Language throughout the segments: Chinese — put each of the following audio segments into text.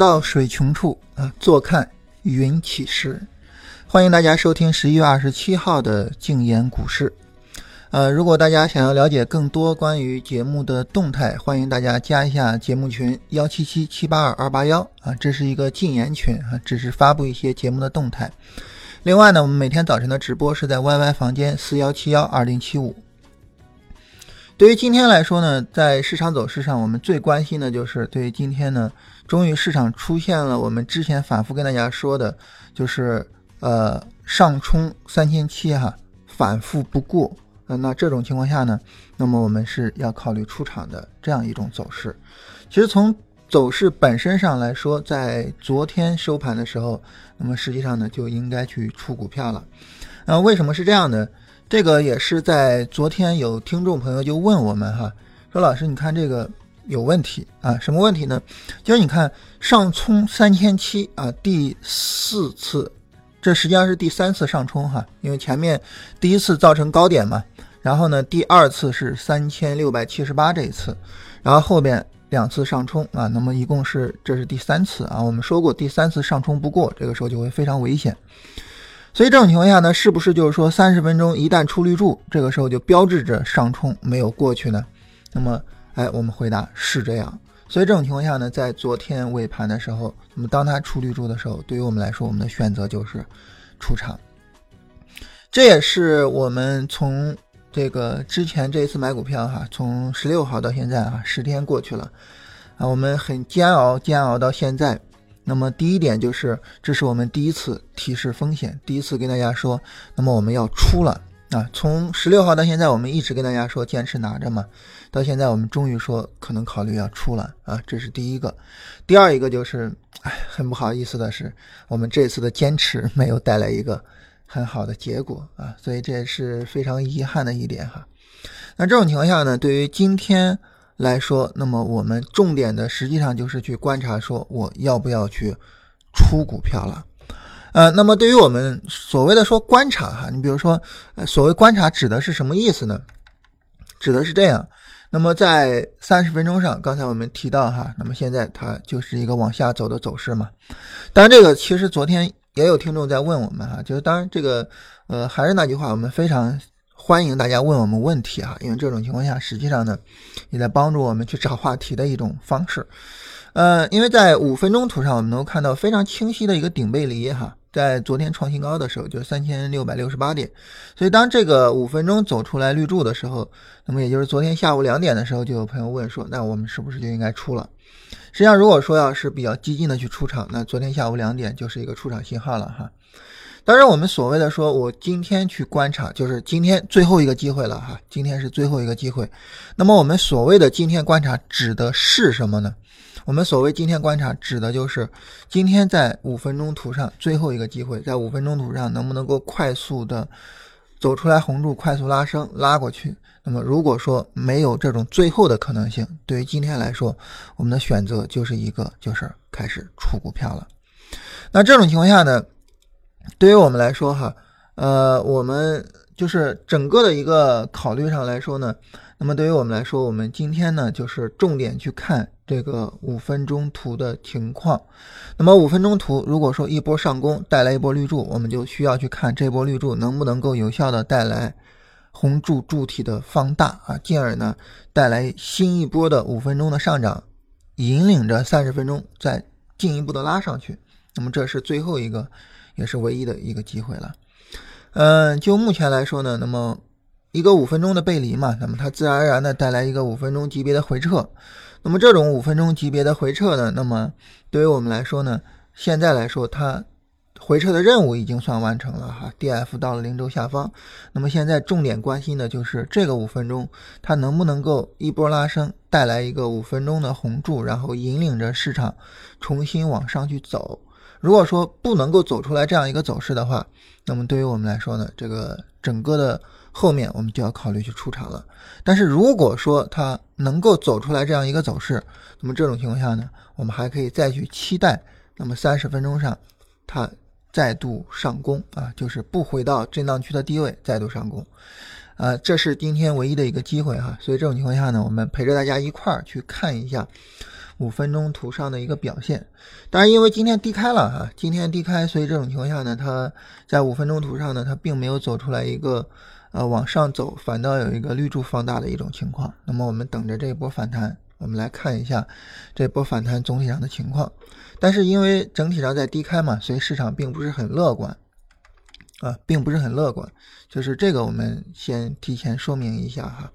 到水穷处啊，坐看云起时。欢迎大家收听十一月二十七号的静言股市。呃，如果大家想要了解更多关于节目的动态，欢迎大家加一下节目群幺七七七八二二八幺啊，这是一个禁言群啊，只是发布一些节目的动态。另外呢，我们每天早晨的直播是在 YY 房间四幺七幺二零七五。对于今天来说呢，在市场走势上，我们最关心的就是对于今天呢，终于市场出现了我们之前反复跟大家说的，就是呃上冲三千七哈，反复不过，呃那这种情况下呢，那么我们是要考虑出场的这样一种走势。其实从走势本身上来说，在昨天收盘的时候，那么实际上呢就应该去出股票了。啊，为什么是这样的？这个也是在昨天有听众朋友就问我们哈，说老师你看这个有问题啊？什么问题呢？就是你看上冲三千七啊，第四次，这实际上是第三次上冲哈，因为前面第一次造成高点嘛，然后呢第二次是三千六百七十八这一次，然后后边两次上冲啊，那么一共是这是第三次啊。我们说过第三次上冲不过，这个时候就会非常危险。所以这种情况下呢，是不是就是说三十分钟一旦出绿柱，这个时候就标志着上冲没有过去呢？那么，哎，我们回答是这样。所以这种情况下呢，在昨天尾盘的时候，那么当它出绿柱的时候，对于我们来说，我们的选择就是出场。这也是我们从这个之前这一次买股票哈，从十六号到现在啊，十天过去了啊，我们很煎熬，煎熬到现在。那么第一点就是，这是我们第一次提示风险，第一次跟大家说，那么我们要出了啊。从十六号到现在，我们一直跟大家说坚持拿着嘛，到现在我们终于说可能考虑要出了啊，这是第一个。第二一个就是，哎，很不好意思的是，我们这次的坚持 没有带来一个很好的结果啊，所以这也是非常遗憾的一点哈。那这种情况下呢，对于今天。来说，那么我们重点的实际上就是去观察，说我要不要去出股票了。呃，那么对于我们所谓的说观察哈，你比如说，所谓观察指的是什么意思呢？指的是这样。那么在三十分钟上，刚才我们提到哈，那么现在它就是一个往下走的走势嘛。当然，这个其实昨天也有听众在问我们哈，就是当然这个呃还是那句话，我们非常。欢迎大家问我们问题啊，因为这种情况下，实际上呢，也在帮助我们去找话题的一种方式。呃，因为在五分钟图上，我们能够看到非常清晰的一个顶背离哈，在昨天创新高的时候就是三千六百六十八点，所以当这个五分钟走出来绿柱的时候，那么也就是昨天下午两点的时候，就有朋友问说，那我们是不是就应该出了？实际上，如果说要是比较激进的去出场，那昨天下午两点就是一个出场信号了哈。当然，我们所谓的说，我今天去观察，就是今天最后一个机会了哈。今天是最后一个机会。那么，我们所谓的今天观察指的是什么呢？我们所谓今天观察指的就是今天在五分钟图上最后一个机会，在五分钟图上能不能够快速的走出来红柱，快速拉升拉过去。那么，如果说没有这种最后的可能性，对于今天来说，我们的选择就是一个，就是开始出股票了。那这种情况下呢？对于我们来说，哈，呃，我们就是整个的一个考虑上来说呢，那么对于我们来说，我们今天呢就是重点去看这个五分钟图的情况。那么五分钟图如果说一波上攻带来一波绿柱，我们就需要去看这波绿柱能不能够有效的带来红柱柱体的放大啊，进而呢带来新一波的五分钟的上涨，引领着三十分钟再进一步的拉上去。那么这是最后一个。也是唯一的一个机会了，嗯，就目前来说呢，那么一个五分钟的背离嘛，那么它自然而然的带来一个五分钟级别的回撤，那么这种五分钟级别的回撤呢，那么对于我们来说呢，现在来说它回撤的任务已经算完成了哈，D F 到了零轴下方，那么现在重点关心的就是这个五分钟它能不能够一波拉升，带来一个五分钟的红柱，然后引领着市场重新往上去走。如果说不能够走出来这样一个走势的话，那么对于我们来说呢，这个整个的后面我们就要考虑去出场了。但是如果说它能够走出来这样一个走势，那么这种情况下呢，我们还可以再去期待，那么三十分钟上它再度上攻啊，就是不回到震荡区的低位再度上攻，啊，这是今天唯一的一个机会哈。所以这种情况下呢，我们陪着大家一块儿去看一下。五分钟图上的一个表现。当然，因为今天低开了哈，今天低开，所以这种情况下呢，它在五分钟图上呢，它并没有走出来一个呃往上走，反倒有一个绿柱放大的一种情况。那么我们等着这一波反弹，我们来看一下这波反弹总体上的情况。但是因为整体上在低开嘛，所以市场并不是很乐观啊，并不是很乐观。就是这个，我们先提前说明一下哈，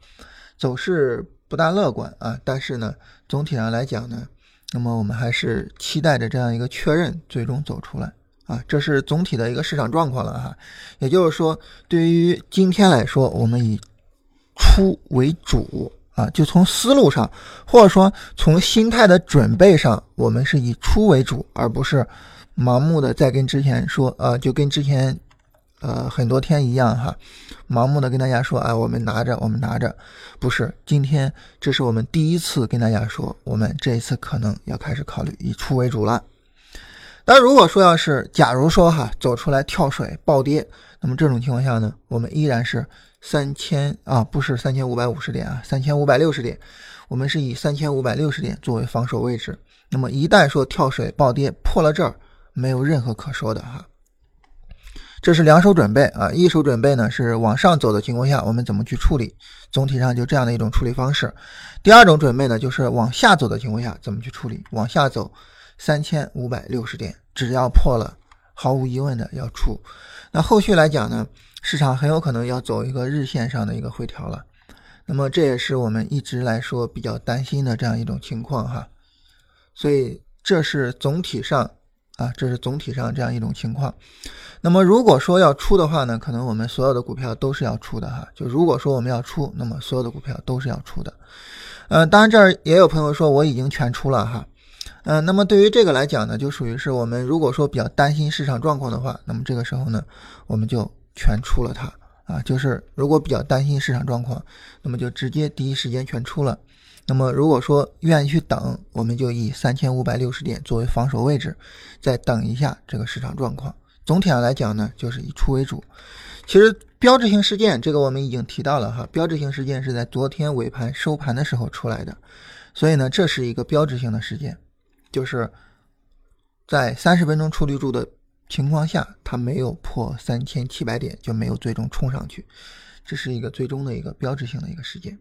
走势不大乐观啊。但是呢，总体上来讲呢，那么我们还是期待着这样一个确认，最终走出来啊。这是总体的一个市场状况了哈。也就是说，对于今天来说，我们以出为主啊，就从思路上，或者说从心态的准备上，我们是以出为主，而不是盲目的在跟之前说呃，就跟之前。呃，很多天一样哈，盲目的跟大家说，哎，我们拿着，我们拿着，不是今天，这是我们第一次跟大家说，我们这一次可能要开始考虑以出为主了。但如果说要是假如说哈，走出来跳水暴跌，那么这种情况下呢，我们依然是三千啊，不是三千五百五十点啊，三千五百六十点，我们是以三千五百六十点作为防守位置。那么一旦说跳水暴跌破了这儿，没有任何可说的哈。这是两手准备啊，一手准备呢是往上走的情况下，我们怎么去处理？总体上就这样的一种处理方式。第二种准备呢，就是往下走的情况下怎么去处理？往下走三千五百六十点，只要破了，毫无疑问的要出。那后续来讲呢，市场很有可能要走一个日线上的一个回调了。那么这也是我们一直来说比较担心的这样一种情况哈。所以这是总体上。啊，这是总体上这样一种情况。那么如果说要出的话呢，可能我们所有的股票都是要出的哈。就如果说我们要出，那么所有的股票都是要出的。呃，当然这儿也有朋友说我已经全出了哈。嗯，那么对于这个来讲呢，就属于是我们如果说比较担心市场状况的话，那么这个时候呢，我们就全出了它啊。就是如果比较担心市场状况，那么就直接第一时间全出了。那么，如果说愿意去等，我们就以三千五百六十点作为防守位置，再等一下这个市场状况。总体上来讲呢，就是以出为主。其实标志性事件这个我们已经提到了哈，标志性事件是在昨天尾盘收盘的时候出来的，所以呢，这是一个标志性的事件，就是在三十分钟出绿柱的情况下，它没有破三千七百点，就没有最终冲上去，这是一个最终的一个标志性的一个事件。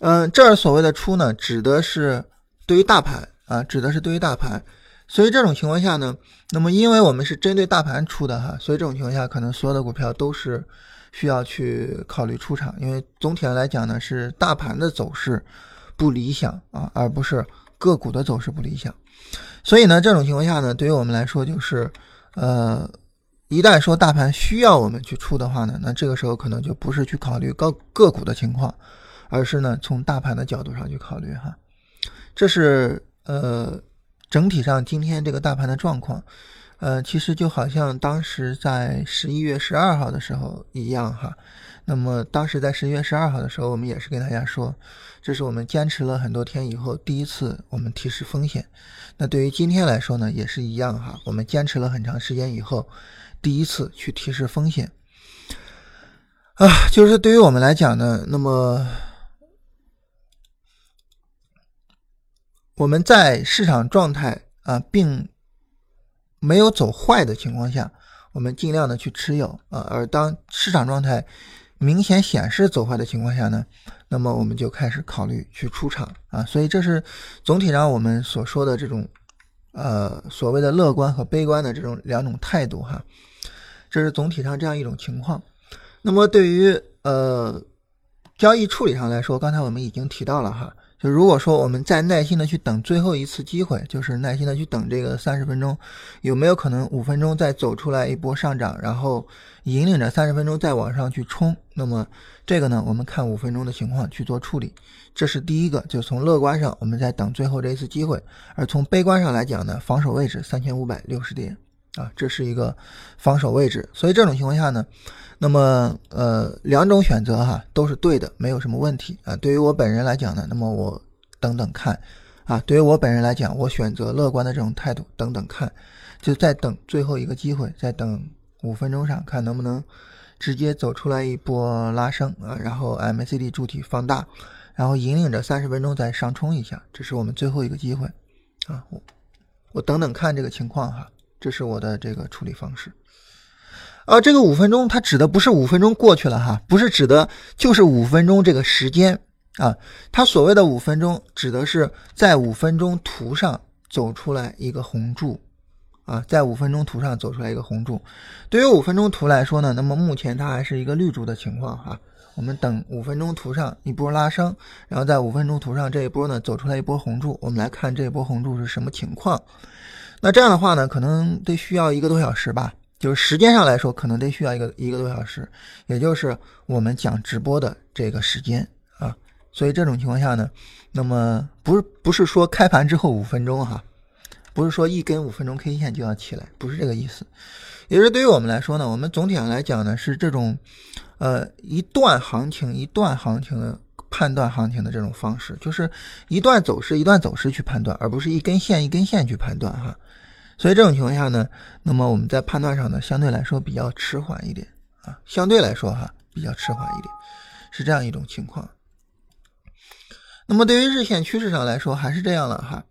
嗯，这儿所谓的出呢，指的是对于大盘啊，指的是对于大盘。所以这种情况下呢，那么因为我们是针对大盘出的哈，所以这种情况下，可能所有的股票都是需要去考虑出场。因为总体上来讲呢，是大盘的走势不理想啊，而不是个股的走势不理想。所以呢，这种情况下呢，对于我们来说，就是呃，一旦说大盘需要我们去出的话呢，那这个时候可能就不是去考虑高个股的情况。而是呢，从大盘的角度上去考虑哈，这是呃整体上今天这个大盘的状况，呃，其实就好像当时在十一月十二号的时候一样哈。那么当时在十一月十二号的时候，我们也是跟大家说，这是我们坚持了很多天以后第一次我们提示风险。那对于今天来说呢，也是一样哈，我们坚持了很长时间以后，第一次去提示风险啊，就是对于我们来讲呢，那么。我们在市场状态啊，并没有走坏的情况下，我们尽量的去持有啊。而当市场状态明显显示走坏的情况下呢，那么我们就开始考虑去出场啊。所以这是总体上我们所说的这种呃所谓的乐观和悲观的这种两种态度哈。这是总体上这样一种情况。那么对于呃交易处理上来说，刚才我们已经提到了哈。就如果说我们再耐心的去等最后一次机会，就是耐心的去等这个三十分钟，有没有可能五分钟再走出来一波上涨，然后引领着三十分钟再往上去冲？那么这个呢，我们看五分钟的情况去做处理，这是第一个。就从乐观上，我们在等最后这一次机会；而从悲观上来讲呢，防守位置三千五百六十点啊，这是一个防守位置。所以这种情况下呢。那么，呃，两种选择哈都是对的，没有什么问题啊。对于我本人来讲呢，那么我等等看，啊，对于我本人来讲，我选择乐观的这种态度，等等看，就再等最后一个机会，再等五分钟上看能不能直接走出来一波拉升啊，然后 MACD 柱体放大，然后引领着三十分钟再上冲一下，这是我们最后一个机会啊！我我等等看这个情况哈，这是我的这个处理方式。啊，这个五分钟它指的不是五分钟过去了哈，不是指的就是五分钟这个时间啊，它所谓的五分钟指的是在五分钟图上走出来一个红柱。啊，在五分钟图上走出来一个红柱，对于五分钟图来说呢，那么目前它还是一个绿柱的情况哈。我们等五分钟图上一波拉升，然后在五分钟图上这一波呢走出来一波红柱，我们来看这一波红柱是什么情况。那这样的话呢，可能得需要一个多小时吧，就是时间上来说，可能得需要一个一个多小时，也就是我们讲直播的这个时间啊。所以这种情况下呢，那么不是不是说开盘之后五分钟哈。不是说一根五分钟 K 线就要起来，不是这个意思。也是对于我们来说呢，我们总体上来讲呢，是这种，呃，一段行情一段行情的判断行情的这种方式，就是一段走势一段走势去判断，而不是一根线一根线去判断哈。所以这种情况下呢，那么我们在判断上呢，相对来说比较迟缓一点啊，相对来说哈比较迟缓一点，是这样一种情况。那么对于日线趋势上来说，还是这样了哈。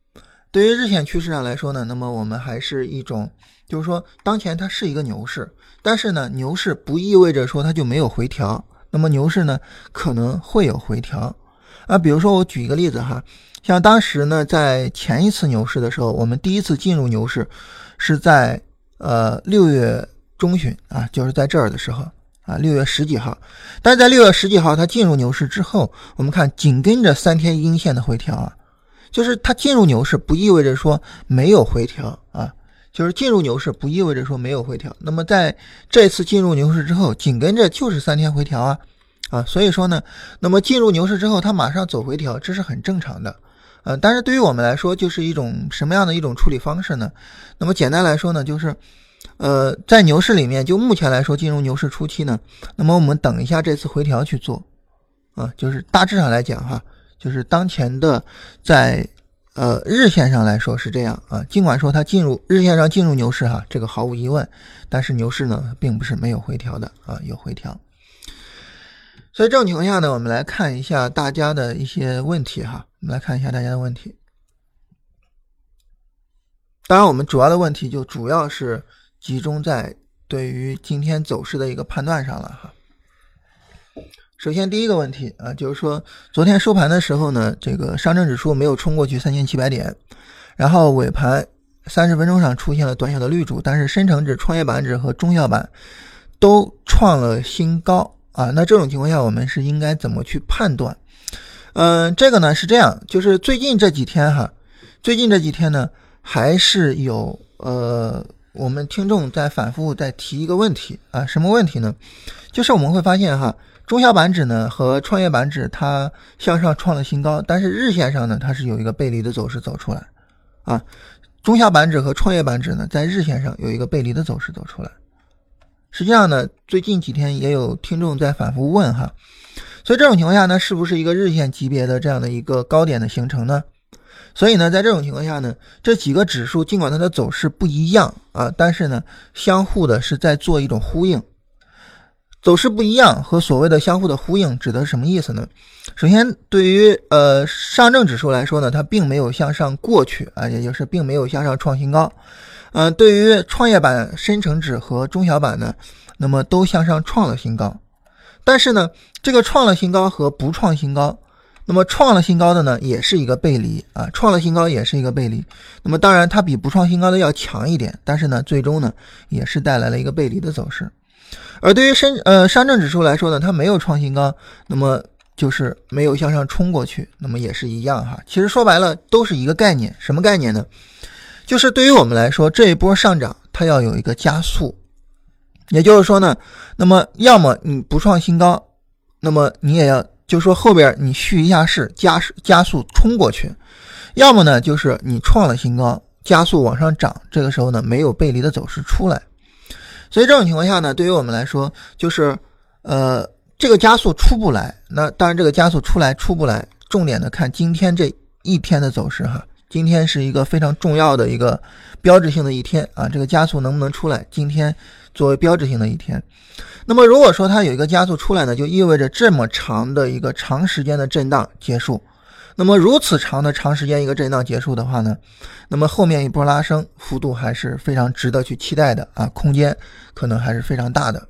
对于日线趋势上来说呢，那么我们还是一种，就是说当前它是一个牛市，但是呢，牛市不意味着说它就没有回调，那么牛市呢可能会有回调啊。比如说我举一个例子哈，像当时呢在前一次牛市的时候，我们第一次进入牛市是在呃六月中旬啊，就是在这儿的时候啊，六月十几号，但是在六月十几号它进入牛市之后，我们看紧跟着三天阴线的回调啊。就是它进入牛市不意味着说没有回调啊，就是进入牛市不意味着说没有回调。那么在这次进入牛市之后，紧跟着就是三天回调啊，啊，所以说呢，那么进入牛市之后它马上走回调，这是很正常的，呃，但是对于我们来说就是一种什么样的一种处理方式呢？那么简单来说呢，就是，呃，在牛市里面，就目前来说进入牛市初期呢，那么我们等一下这次回调去做，啊，就是大致上来讲哈。就是当前的，在呃日线上来说是这样啊，尽管说它进入日线上进入牛市哈，这个毫无疑问，但是牛市呢并不是没有回调的啊，有回调。所以这种情况下呢，我们来看一下大家的一些问题哈，我们来看一下大家的问题。当然，我们主要的问题就主要是集中在对于今天走势的一个判断上了哈。首先，第一个问题啊，就是说昨天收盘的时候呢，这个上证指数没有冲过去三千七百点，然后尾盘三十分钟上出现了短小的绿柱，但是深成指、创业板指和中小板都创了新高啊。那这种情况下，我们是应该怎么去判断？嗯，这个呢是这样，就是最近这几天哈，最近这几天呢，还是有呃，我们听众在反复在提一个问题啊，什么问题呢？就是我们会发现哈。中小板指呢和创业板指它向上创了新高，但是日线上呢它是有一个背离的走势走出来，啊，中小板指和创业板指呢在日线上有一个背离的走势走出来。实际上呢，最近几天也有听众在反复问哈，所以这种情况下呢，是不是一个日线级别的这样的一个高点的形成呢？所以呢，在这种情况下呢，这几个指数尽管它的走势不一样啊，但是呢，相互的是在做一种呼应。走势不一样和所谓的相互的呼应指的是什么意思呢？首先，对于呃上证指数来说呢，它并没有向上过去啊，也就是并没有向上创新高。嗯，对于创业板、深成指和中小板呢，那么都向上创了新高。但是呢，这个创了新高和不创新高，那么创了新高的呢，也是一个背离啊，创了新高也是一个背离。那么当然，它比不创新高的要强一点，但是呢，最终呢，也是带来了一个背离的走势。而对于深呃上证指数来说呢，它没有创新高，那么就是没有向上冲过去，那么也是一样哈。其实说白了都是一个概念，什么概念呢？就是对于我们来说，这一波上涨它要有一个加速，也就是说呢，那么要么你不创新高，那么你也要就说后边你蓄一下势，加加速冲过去；要么呢就是你创了新高，加速往上涨，这个时候呢没有背离的走势出来。所以这种情况下呢，对于我们来说，就是，呃，这个加速出不来。那当然，这个加速出来出不来，重点的看今天这一天的走势哈。今天是一个非常重要的一个标志性的一天啊，这个加速能不能出来？今天作为标志性的一天。那么如果说它有一个加速出来呢，就意味着这么长的一个长时间的震荡结束。那么如此长的长时间一个震荡结束的话呢，那么后面一波拉升幅度还是非常值得去期待的啊，空间可能还是非常大的。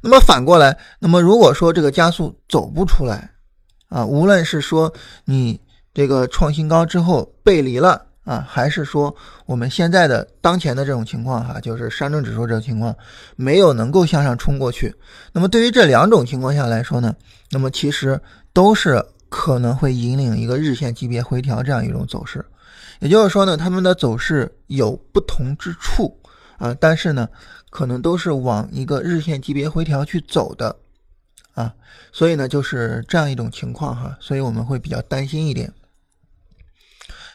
那么反过来，那么如果说这个加速走不出来啊，无论是说你这个创新高之后背离了啊，还是说我们现在的当前的这种情况哈，就是上证指数这种情况没有能够向上冲过去，那么对于这两种情况下来说呢，那么其实都是。可能会引领一个日线级别回调这样一种走势，也就是说呢，他们的走势有不同之处啊，但是呢，可能都是往一个日线级别回调去走的。啊，所以呢，就是这样一种情况哈，所以我们会比较担心一点，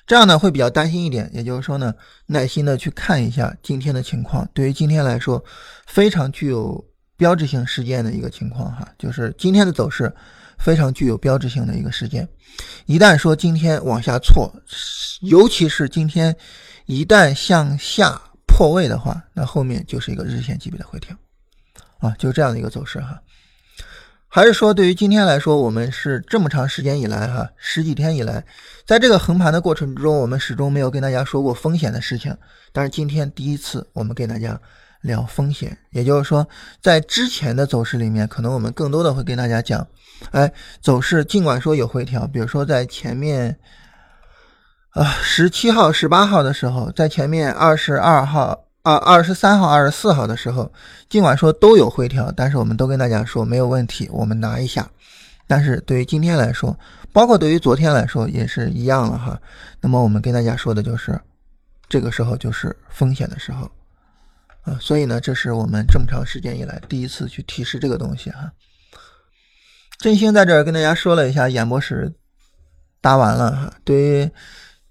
这样呢会比较担心一点，也就是说呢，耐心的去看一下今天的情况，对于今天来说非常具有标志性事件的一个情况哈，就是今天的走势。非常具有标志性的一个事件，一旦说今天往下挫，尤其是今天一旦向下破位的话，那后面就是一个日线级别的回调，啊，就这样的一个走势哈。还是说对于今天来说，我们是这么长时间以来哈，十几天以来，在这个横盘的过程之中，我们始终没有跟大家说过风险的事情，但是今天第一次我们给大家。聊风险，也就是说，在之前的走势里面，可能我们更多的会跟大家讲，哎，走势尽管说有回调，比如说在前面，啊，十七号、十八号的时候，在前面二十二号、二二十三号、二十四号的时候，尽管说都有回调，但是我们都跟大家说没有问题，我们拿一下。但是对于今天来说，包括对于昨天来说也是一样了哈。那么我们跟大家说的就是，这个时候就是风险的时候。啊，所以呢，这是我们这么长时间以来第一次去提示这个东西哈。振兴在这儿跟大家说了一下演播室搭完了哈，对于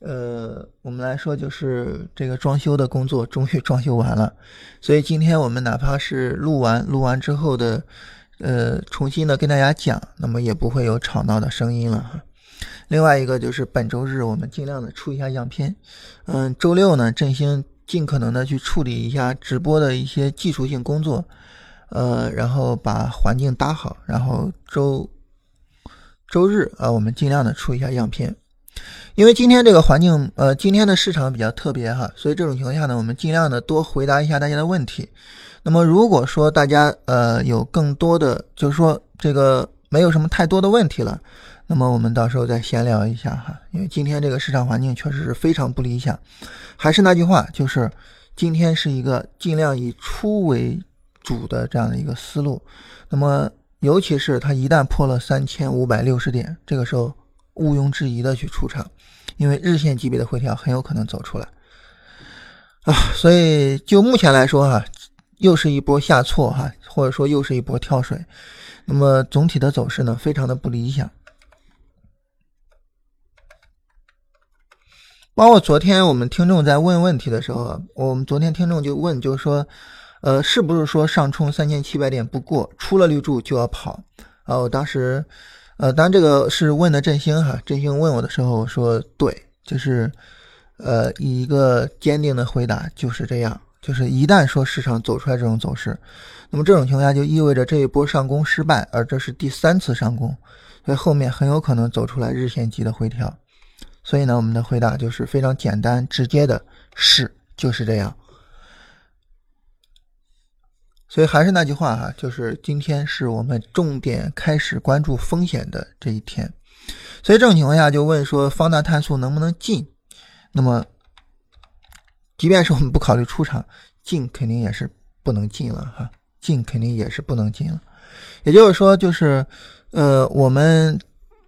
呃我们来说就是这个装修的工作终于装修完了，所以今天我们哪怕是录完录完之后的呃重新的跟大家讲，那么也不会有吵闹的声音了哈。另外一个就是本周日我们尽量的出一下样片，嗯，周六呢振兴。尽可能的去处理一下直播的一些技术性工作，呃，然后把环境搭好，然后周周日啊，我们尽量的出一下样片，因为今天这个环境，呃，今天的市场比较特别哈，所以这种情况下呢，我们尽量的多回答一下大家的问题。那么如果说大家呃有更多的，就是说这个没有什么太多的问题了。那么我们到时候再闲聊一下哈，因为今天这个市场环境确实是非常不理想。还是那句话，就是今天是一个尽量以出为主的这样的一个思路。那么，尤其是它一旦破了三千五百六十点，这个时候毋庸置疑的去出场，因为日线级别的回调很有可能走出来啊。所以就目前来说哈，又是一波下挫哈，或者说又是一波跳水。那么总体的走势呢，非常的不理想。包括昨天我们听众在问问题的时候，我们昨天听众就问，就是说，呃，是不是说上冲三千七百点不过，出了绿柱就要跑？啊，我当时，呃，当然这个是问的振兴哈，振兴问我的时候，我说对，就是，呃，一个坚定的回答就是这样，就是一旦说市场走出来这种走势，那么这种情况下就意味着这一波上攻失败，而这是第三次上攻，所以后面很有可能走出来日线级的回调。所以呢，我们的回答就是非常简单直接的，是就是这样。所以还是那句话哈，就是今天是我们重点开始关注风险的这一天。所以这种情况下，就问说方大碳素能不能进？那么，即便是我们不考虑出场，进肯定也是不能进了哈，进肯定也是不能进了。也就是说，就是呃，我们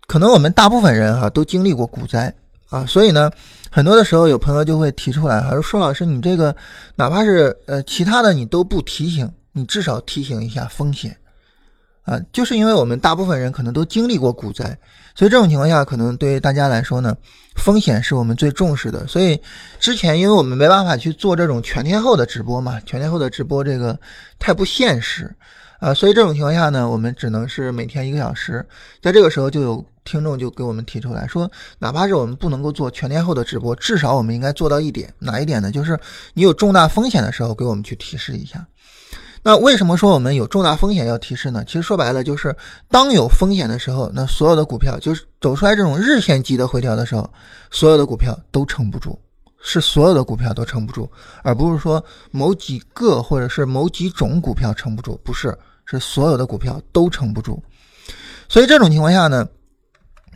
可能我们大部分人哈都经历过股灾。啊，所以呢，很多的时候有朋友就会提出来，哈：“说老师，你这个哪怕是呃其他的你都不提醒，你至少提醒一下风险啊。”就是因为我们大部分人可能都经历过股灾，所以这种情况下，可能对于大家来说呢，风险是我们最重视的。所以之前因为我们没办法去做这种全天候的直播嘛，全天候的直播这个太不现实啊，所以这种情况下呢，我们只能是每天一个小时，在这个时候就有。听众就给我们提出来说，哪怕是我们不能够做全天候的直播，至少我们应该做到一点，哪一点呢？就是你有重大风险的时候，给我们去提示一下。那为什么说我们有重大风险要提示呢？其实说白了就是，当有风险的时候，那所有的股票就是走出来这种日线级的回调的时候，所有的股票都撑不住，是所有的股票都撑不住，而不是说某几个或者是某几种股票撑不住，不是，是所有的股票都撑不住。所以这种情况下呢？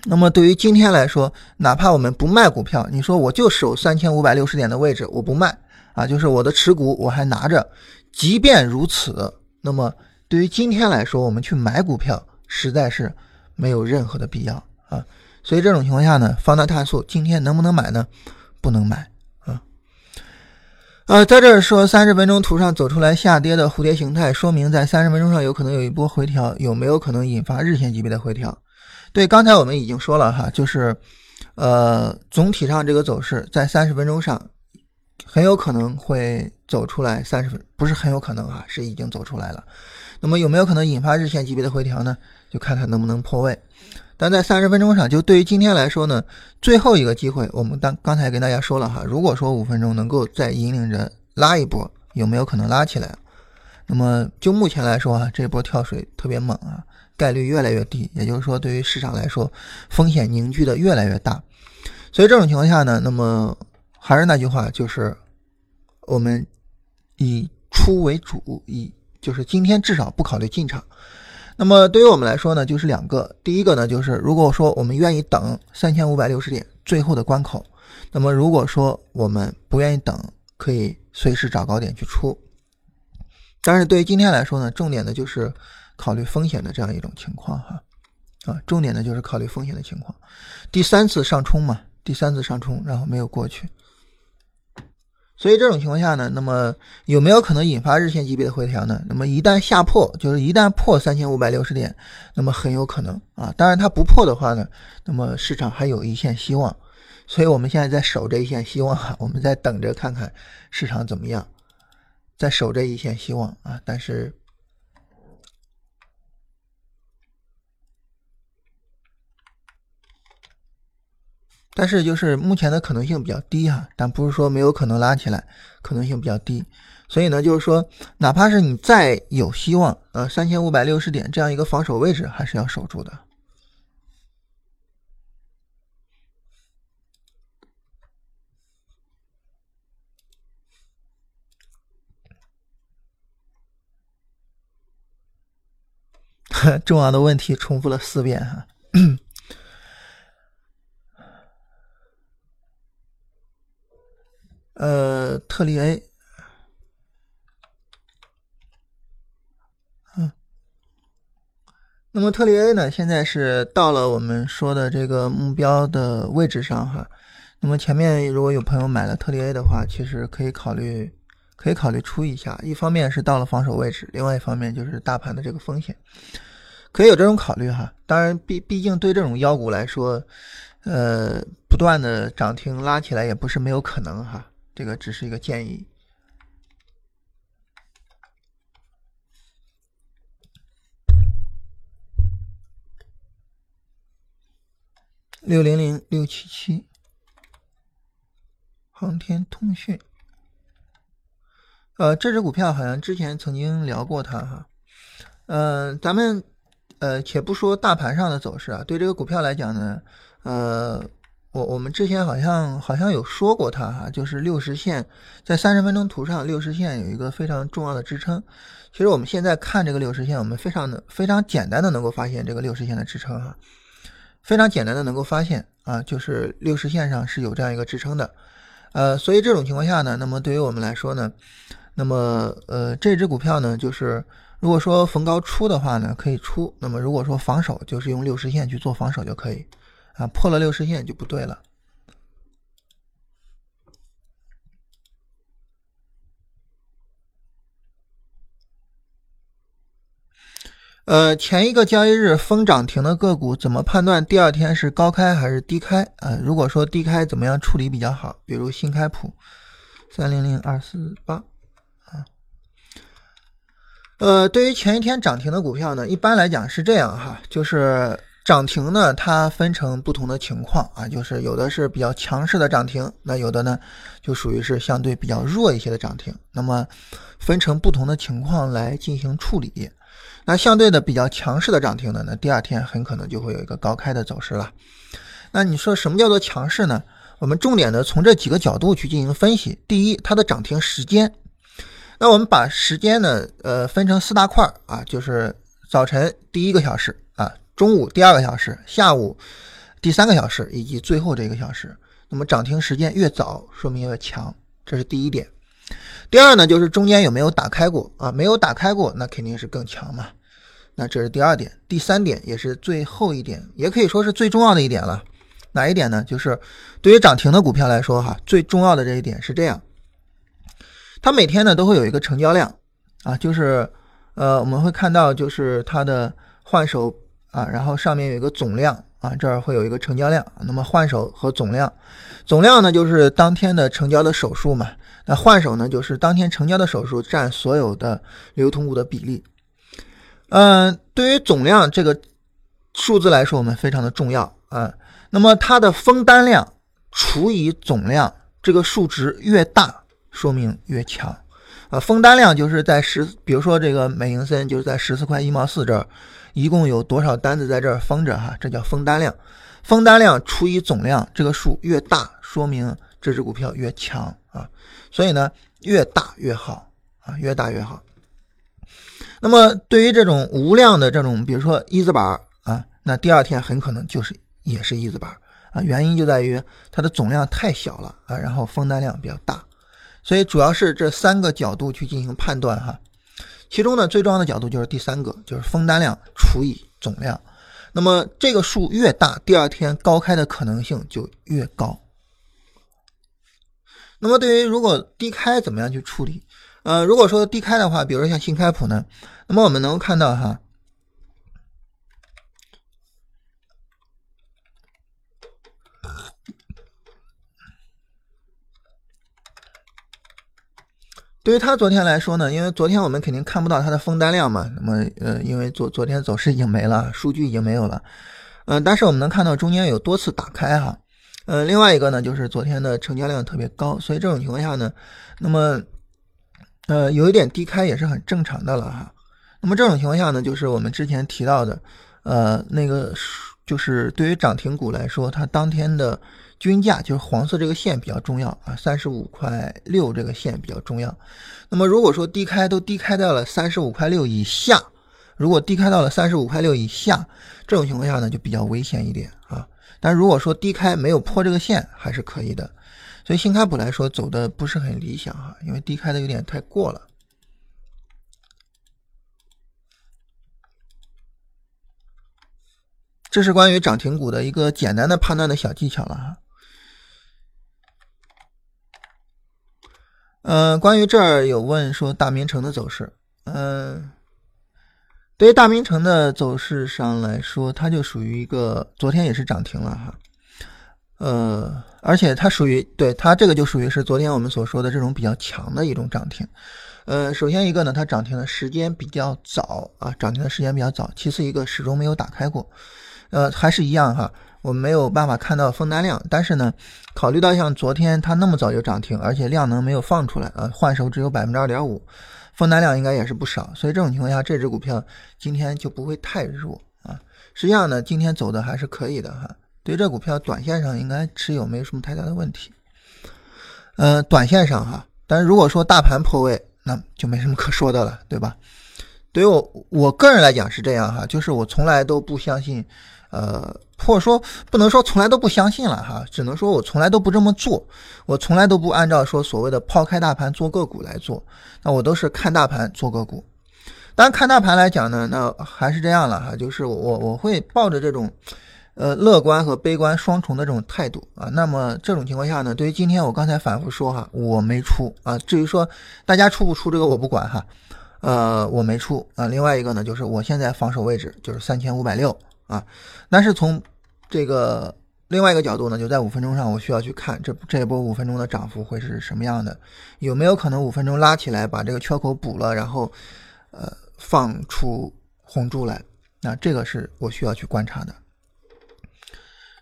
那么对于今天来说，哪怕我们不卖股票，你说我就守三千五百六十点的位置，我不卖啊，就是我的持股我还拿着。即便如此，那么对于今天来说，我们去买股票实在是没有任何的必要啊。所以这种情况下呢，方大碳素今天能不能买呢？不能买啊。啊，在这儿说三十分钟图上走出来下跌的蝴蝶形态，说明在三十分钟上有可能有一波回调，有没有可能引发日线级别的回调？对，刚才我们已经说了哈，就是，呃，总体上这个走势在三十分钟上很有可能会走出来三十分，不是很有可能啊，是已经走出来了。那么有没有可能引发日线级别的回调呢？就看它能不能破位。但在三十分钟上，就对于今天来说呢，最后一个机会，我们当刚才跟大家说了哈，如果说五分钟能够再引领着拉一波，有没有可能拉起来？那么就目前来说啊，这波跳水特别猛啊。概率越来越低，也就是说，对于市场来说，风险凝聚的越来越大。所以这种情况下呢，那么还是那句话，就是我们以出为主，以就是今天至少不考虑进场。那么对于我们来说呢，就是两个，第一个呢，就是如果说我们愿意等三千五百六十点最后的关口，那么如果说我们不愿意等，可以随时找高点去出。但是对于今天来说呢，重点的就是。考虑风险的这样一种情况哈，啊，重点的就是考虑风险的情况。第三次上冲嘛，第三次上冲，然后没有过去，所以这种情况下呢，那么有没有可能引发日线级别的回调呢？那么一旦下破，就是一旦破三千五百六十点，那么很有可能啊。当然它不破的话呢，那么市场还有一线希望。所以我们现在在守着一线希望啊，我们在等着看看市场怎么样，在守着一线希望啊，但是。但是就是目前的可能性比较低哈，但不是说没有可能拉起来，可能性比较低。所以呢，就是说，哪怕是你再有希望，呃，三千五百六十点这样一个防守位置，还是要守住的。重要的问题重复了四遍哈。呃，特例 A，嗯，那么特例 A 呢，现在是到了我们说的这个目标的位置上哈。那么前面如果有朋友买了特例 A 的话，其实可以考虑，可以考虑出一下。一方面是到了防守位置，另外一方面就是大盘的这个风险，可以有这种考虑哈。当然，毕毕竟对这种妖股来说，呃，不断的涨停拉起来也不是没有可能哈。这个只是一个建议。六零零六七七，航天通讯。呃，这只股票好像之前曾经聊过它哈。嗯，咱们呃，且不说大盘上的走势啊，对这个股票来讲呢，呃。我我们之前好像好像有说过它哈，就是六十线在三十分钟图上，六十线有一个非常重要的支撑。其实我们现在看这个六十线，我们非常的非常简单的能够发现这个六十线的支撑哈，非常简单的能够发现啊，就是六十线上是有这样一个支撑的。呃，所以这种情况下呢，那么对于我们来说呢，那么呃这只股票呢，就是如果说逢高出的话呢，可以出；那么如果说防守，就是用六十线去做防守就可以。啊，破了六十线就不对了。呃，前一个交易日封涨停的个股，怎么判断第二天是高开还是低开？啊，如果说低开，怎么样处理比较好？比如新开普三零零二四八啊。呃，对于前一天涨停的股票呢，一般来讲是这样哈，就是。涨停呢，它分成不同的情况啊，就是有的是比较强势的涨停，那有的呢就属于是相对比较弱一些的涨停。那么分成不同的情况来进行处理。那相对的比较强势的涨停呢，那第二天很可能就会有一个高开的走势了。那你说什么叫做强势呢？我们重点的从这几个角度去进行分析。第一，它的涨停时间。那我们把时间呢，呃，分成四大块啊，就是早晨第一个小时，中午第二个小时，下午第三个小时，以及最后这个小时。那么涨停时间越早，说明越强，这是第一点。第二呢，就是中间有没有打开过啊？没有打开过，那肯定是更强嘛。那这是第二点。第三点也是最后一点，也可以说是最重要的一点了。哪一点呢？就是对于涨停的股票来说，哈，最重要的这一点是这样。它每天呢都会有一个成交量啊，就是呃我们会看到就是它的换手啊，然后上面有一个总量啊，这儿会有一个成交量。那么换手和总量，总量呢就是当天的成交的手数嘛，那换手呢就是当天成交的手数占所有的流通股的比例。嗯，对于总量这个数字来说，我们非常的重要啊。那么它的封单量除以总量，这个数值越大。说明越强，啊，封单量就是在十，比如说这个美盈森就是在十四块一毛四这儿，一共有多少单子在这儿封着哈，这叫封单量，封单量除以总量，这个数越大，说明这只股票越强啊，所以呢，越大越好啊，越大越好。那么对于这种无量的这种，比如说一字板啊，那第二天很可能就是也是一字板啊，原因就在于它的总量太小了啊，然后封单量比较大。所以主要是这三个角度去进行判断哈，其中呢最重要的角度就是第三个，就是封单量除以总量，那么这个数越大，第二天高开的可能性就越高。那么对于如果低开怎么样去处理？呃，如果说低开的话，比如说像新开普呢，那么我们能够看到哈。对于它昨天来说呢，因为昨天我们肯定看不到它的封单量嘛，那么呃，因为昨昨天走势已经没了，数据已经没有了，嗯，但是我们能看到中间有多次打开哈，呃，另外一个呢就是昨天的成交量特别高，所以这种情况下呢，那么呃有一点低开也是很正常的了哈，那么这种情况下呢，就是我们之前提到的，呃，那个就是对于涨停股来说，它当天的。均价就是黄色这个线比较重要啊，三十五块六这个线比较重要。那么如果说低开都低开到了三十五块六以下，如果低开到了三十五块六以下，这种情况下呢就比较危险一点啊。但如果说低开没有破这个线，还是可以的。所以新开普来说走的不是很理想哈，因为低开的有点太过了。这是关于涨停股的一个简单的判断的小技巧了哈。嗯，关于这儿有问说大明城的走势，嗯，对于大明城的走势上来说，它就属于一个昨天也是涨停了哈，呃，而且它属于对它这个就属于是昨天我们所说的这种比较强的一种涨停，呃，首先一个呢，它涨停的时间比较早啊，涨停的时间比较早，其次一个始终没有打开过，呃，还是一样哈。我们没有办法看到封单量，但是呢，考虑到像昨天它那么早就涨停，而且量能没有放出来啊，换手只有百分之二点五，封单量应该也是不少，所以这种情况下，这只股票今天就不会太弱啊。实际上呢，今天走的还是可以的哈。对这股票，短线上应该持有没有什么太大的问题。嗯，短线上哈，但是如果说大盘破位，那就没什么可说的了，对吧？对于我我个人来讲是这样哈，就是我从来都不相信。呃，或者说不能说从来都不相信了哈，只能说我从来都不这么做，我从来都不按照说所谓的抛开大盘做个股来做，那我都是看大盘做个股。当然看大盘来讲呢，那还是这样了哈，就是我我会抱着这种呃乐观和悲观双重的这种态度啊。那么这种情况下呢，对于今天我刚才反复说哈，我没出啊，至于说大家出不出这个我不管哈，呃，我没出啊。另外一个呢，就是我现在防守位置就是三千五百六。啊，但是从这个另外一个角度呢，就在五分钟上，我需要去看这这一波五分钟的涨幅会是什么样的，有没有可能五分钟拉起来把这个缺口补了，然后呃放出红柱来？那这个是我需要去观察的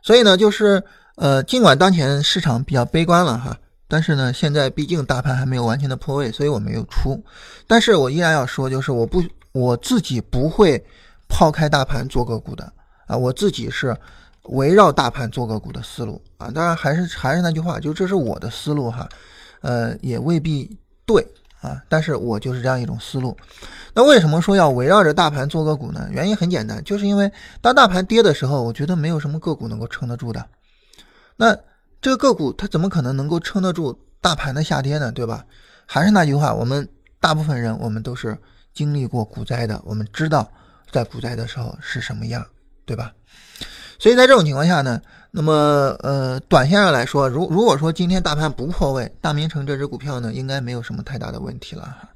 所以呢，就是呃，尽管当前市场比较悲观了哈，但是呢，现在毕竟大盘还没有完全的破位，所以我没有出。但是我依然要说，就是我不我自己不会抛开大盘做个股的啊，我自己是围绕大盘做个股的思路啊。当然还是还是那句话，就这是我的思路哈，呃，也未必对。啊，但是我就是这样一种思路。那为什么说要围绕着大盘做个股呢？原因很简单，就是因为当大盘跌的时候，我觉得没有什么个股能够撑得住的。那这个个股它怎么可能能够撑得住大盘的下跌呢？对吧？还是那句话，我们大部分人我们都是经历过股灾的，我们知道在股灾的时候是什么样，对吧？所以在这种情况下呢。那么，呃，短线上来说，如如果说今天大盘不破位，大明城这只股票呢，应该没有什么太大的问题了哈。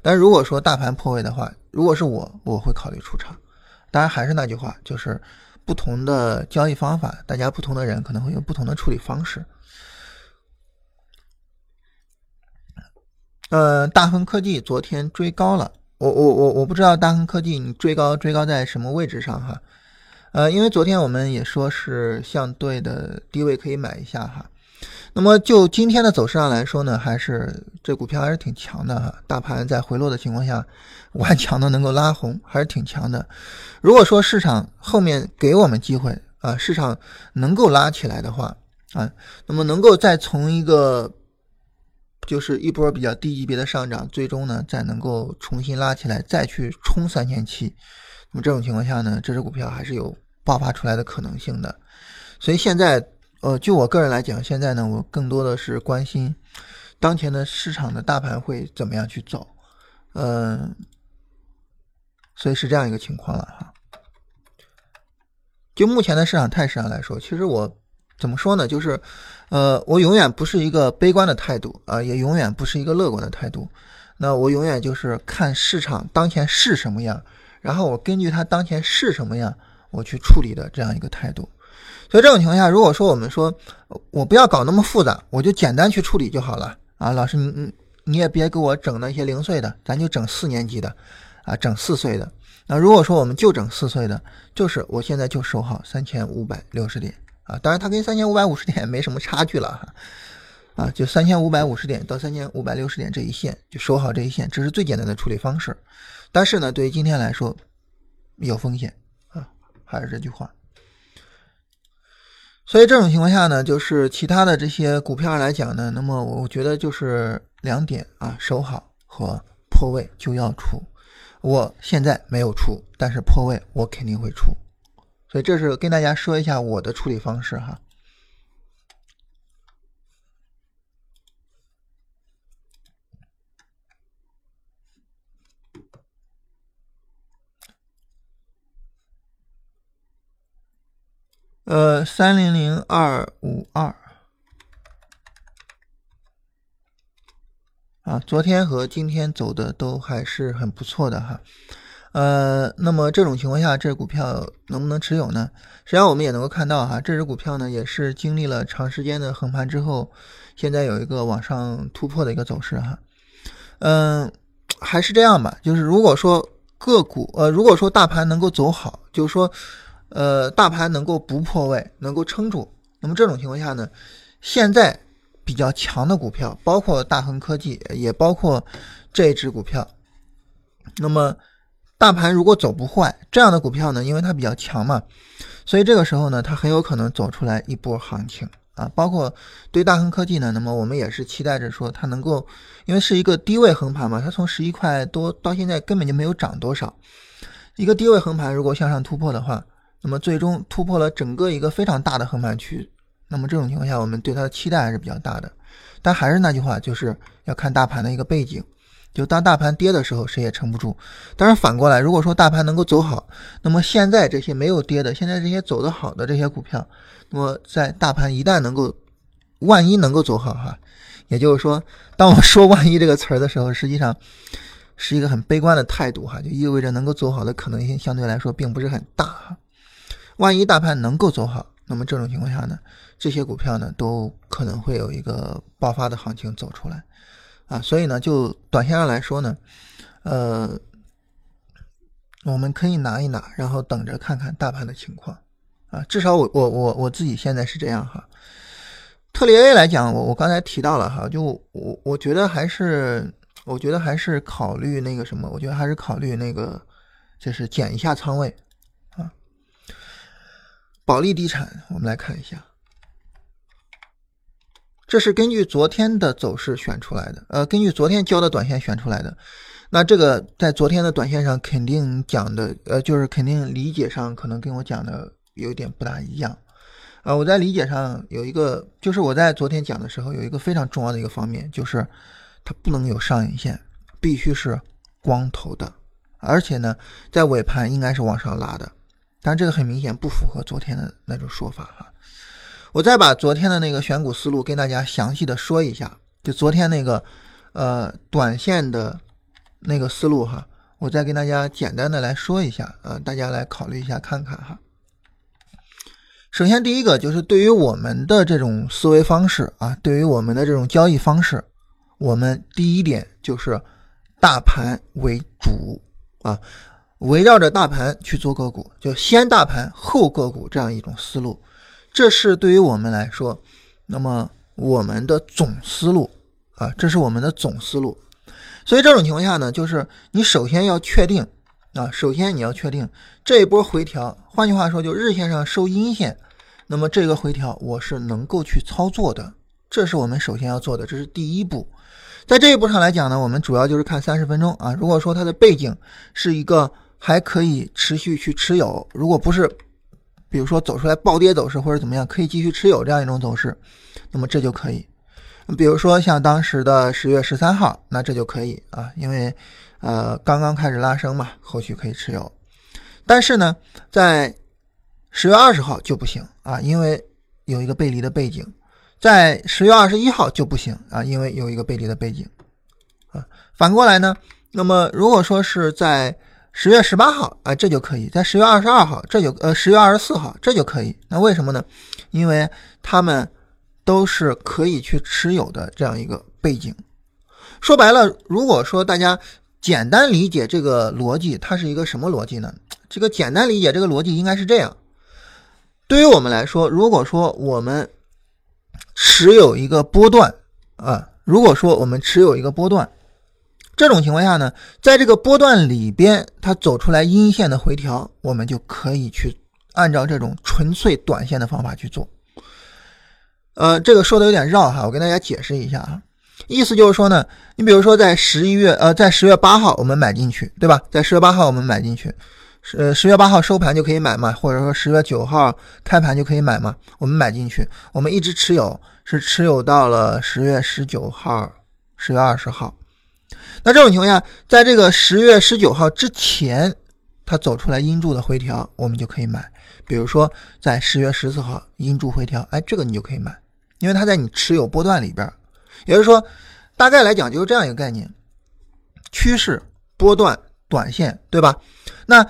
但如果说大盘破位的话，如果是我，我会考虑出场。当然还是那句话，就是不同的交易方法，大家不同的人可能会用不同的处理方式。呃，大恒科技昨天追高了，我我我我不知道大恒科技你追高追高在什么位置上哈。呃，因为昨天我们也说是相对的低位可以买一下哈，那么就今天的走势上来说呢，还是这股票还是挺强的哈。大盘在回落的情况下，顽强的能够拉红，还是挺强的。如果说市场后面给我们机会啊，市场能够拉起来的话啊，那么能够再从一个就是一波比较低级别的上涨，最终呢再能够重新拉起来，再去冲三千七。那么这种情况下呢，这只股票还是有爆发出来的可能性的。所以现在，呃，就我个人来讲，现在呢，我更多的是关心当前的市场的大盘会怎么样去走，嗯，所以是这样一个情况了哈。就目前的市场态势上来说，其实我怎么说呢？就是，呃，我永远不是一个悲观的态度啊，也永远不是一个乐观的态度。那我永远就是看市场当前是什么样。然后我根据它当前是什么样，我去处理的这样一个态度。所以这种情况下，如果说我们说我不要搞那么复杂，我就简单去处理就好了啊。老师，你你你也别给我整那些零碎的，咱就整四年级的啊，整四岁的。那如果说我们就整四岁的，就是我现在就守好三千五百六十点啊。当然，它跟三千五百五十点没什么差距了哈啊，就三千五百五十点到三千五百六十点这一线就守好这一线，这是最简单的处理方式。但是呢，对于今天来说有风险啊，还是这句话。所以这种情况下呢，就是其他的这些股票来讲呢，那么我觉得就是两点啊，守好和破位就要出。我现在没有出，但是破位我肯定会出。所以这是跟大家说一下我的处理方式哈。呃，三零零二五二啊，昨天和今天走的都还是很不错的哈。呃，那么这种情况下，这股票能不能持有呢？实际上我们也能够看到哈，这只股票呢也是经历了长时间的横盘之后，现在有一个往上突破的一个走势哈。嗯，还是这样吧，就是如果说个股呃，如果说大盘能够走好，就是说。呃，大盘能够不破位，能够撑住，那么这种情况下呢，现在比较强的股票，包括大恒科技，也包括这一只股票。那么大盘如果走不坏，这样的股票呢，因为它比较强嘛，所以这个时候呢，它很有可能走出来一波行情啊。包括对大恒科技呢，那么我们也是期待着说它能够，因为是一个低位横盘嘛，它从十一块多到现在根本就没有涨多少，一个低位横盘如果向上突破的话。那么最终突破了整个一个非常大的横盘区，那么这种情况下，我们对它的期待还是比较大的。但还是那句话，就是要看大盘的一个背景。就当大盘跌的时候，谁也撑不住。当然反过来，如果说大盘能够走好，那么现在这些没有跌的，现在这些走得好的这些股票，那么在大盘一旦能够，万一能够走好哈，也就是说，当我说“万一”这个词儿的时候，实际上。是一个很悲观的态度哈，就意味着能够走好的可能性相对来说并不是很大哈。万一大盘能够走好，那么这种情况下呢，这些股票呢都可能会有一个爆发的行情走出来啊。所以呢，就短线上来说呢，呃，我们可以拿一拿，然后等着看看大盘的情况啊，至少我我我我自己现在是这样哈。特里 A 来讲，我我刚才提到了哈，就我我觉得还是我觉得还是考虑那个什么，我觉得还是考虑那个就是减一下仓位。保利地产，我们来看一下，这是根据昨天的走势选出来的，呃，根据昨天交的短线选出来的。那这个在昨天的短线上肯定讲的，呃，就是肯定理解上可能跟我讲的有点不大一样。啊，我在理解上有一个，就是我在昨天讲的时候有一个非常重要的一个方面，就是它不能有上影线，必须是光头的，而且呢，在尾盘应该是往上拉的，但这个很明显不符合昨天的那种说法哈。我再把昨天的那个选股思路跟大家详细的说一下，就昨天那个呃短线的那个思路哈，我再跟大家简单的来说一下，呃，大家来考虑一下看看哈。首先，第一个就是对于我们的这种思维方式啊，对于我们的这种交易方式，我们第一点就是大盘为主啊，围绕着大盘去做个股，就先大盘后个股这样一种思路，这是对于我们来说，那么我们的总思路啊，这是我们的总思路。所以这种情况下呢，就是你首先要确定。啊，首先你要确定这一波回调，换句话说，就日线上收阴线，那么这个回调我是能够去操作的，这是我们首先要做的，这是第一步。在这一步上来讲呢，我们主要就是看三十分钟啊。如果说它的背景是一个还可以持续去持有，如果不是，比如说走出来暴跌走势或者怎么样，可以继续持有这样一种走势，那么这就可以。比如说像当时的十月十三号，那这就可以啊，因为。呃，刚刚开始拉升嘛，后续可以持有，但是呢，在十月二十号就不行啊，因为有一个背离的背景；在十月二十一号就不行啊，因为有一个背离的背景啊。反过来呢，那么如果说是在十月十八号啊，这就可以在十月二十二号，这就呃十月二十四号这就可以。那为什么呢？因为他们都是可以去持有的这样一个背景。说白了，如果说大家。简单理解这个逻辑，它是一个什么逻辑呢？这个简单理解这个逻辑应该是这样：对于我们来说，如果说我们持有一个波段啊，如果说我们持有一个波段，这种情况下呢，在这个波段里边，它走出来阴线的回调，我们就可以去按照这种纯粹短线的方法去做。呃，这个说的有点绕哈，我跟大家解释一下啊。意思就是说呢，你比如说在十一月，呃，在十月八号我们买进去，对吧？在十月八号我们买进去，十十月八号收盘就可以买嘛，或者说十月九号开盘就可以买嘛，我们买进去，我们一直持有，是持有到了十月十九号、十月二十号。那这种情况下，在这个十月十九号之前，它走出来阴柱的回调，我们就可以买。比如说在十月十四号阴柱回调，哎，这个你就可以买，因为它在你持有波段里边。也就是说，大概来讲就是这样一个概念：趋势、波段、短线，对吧？那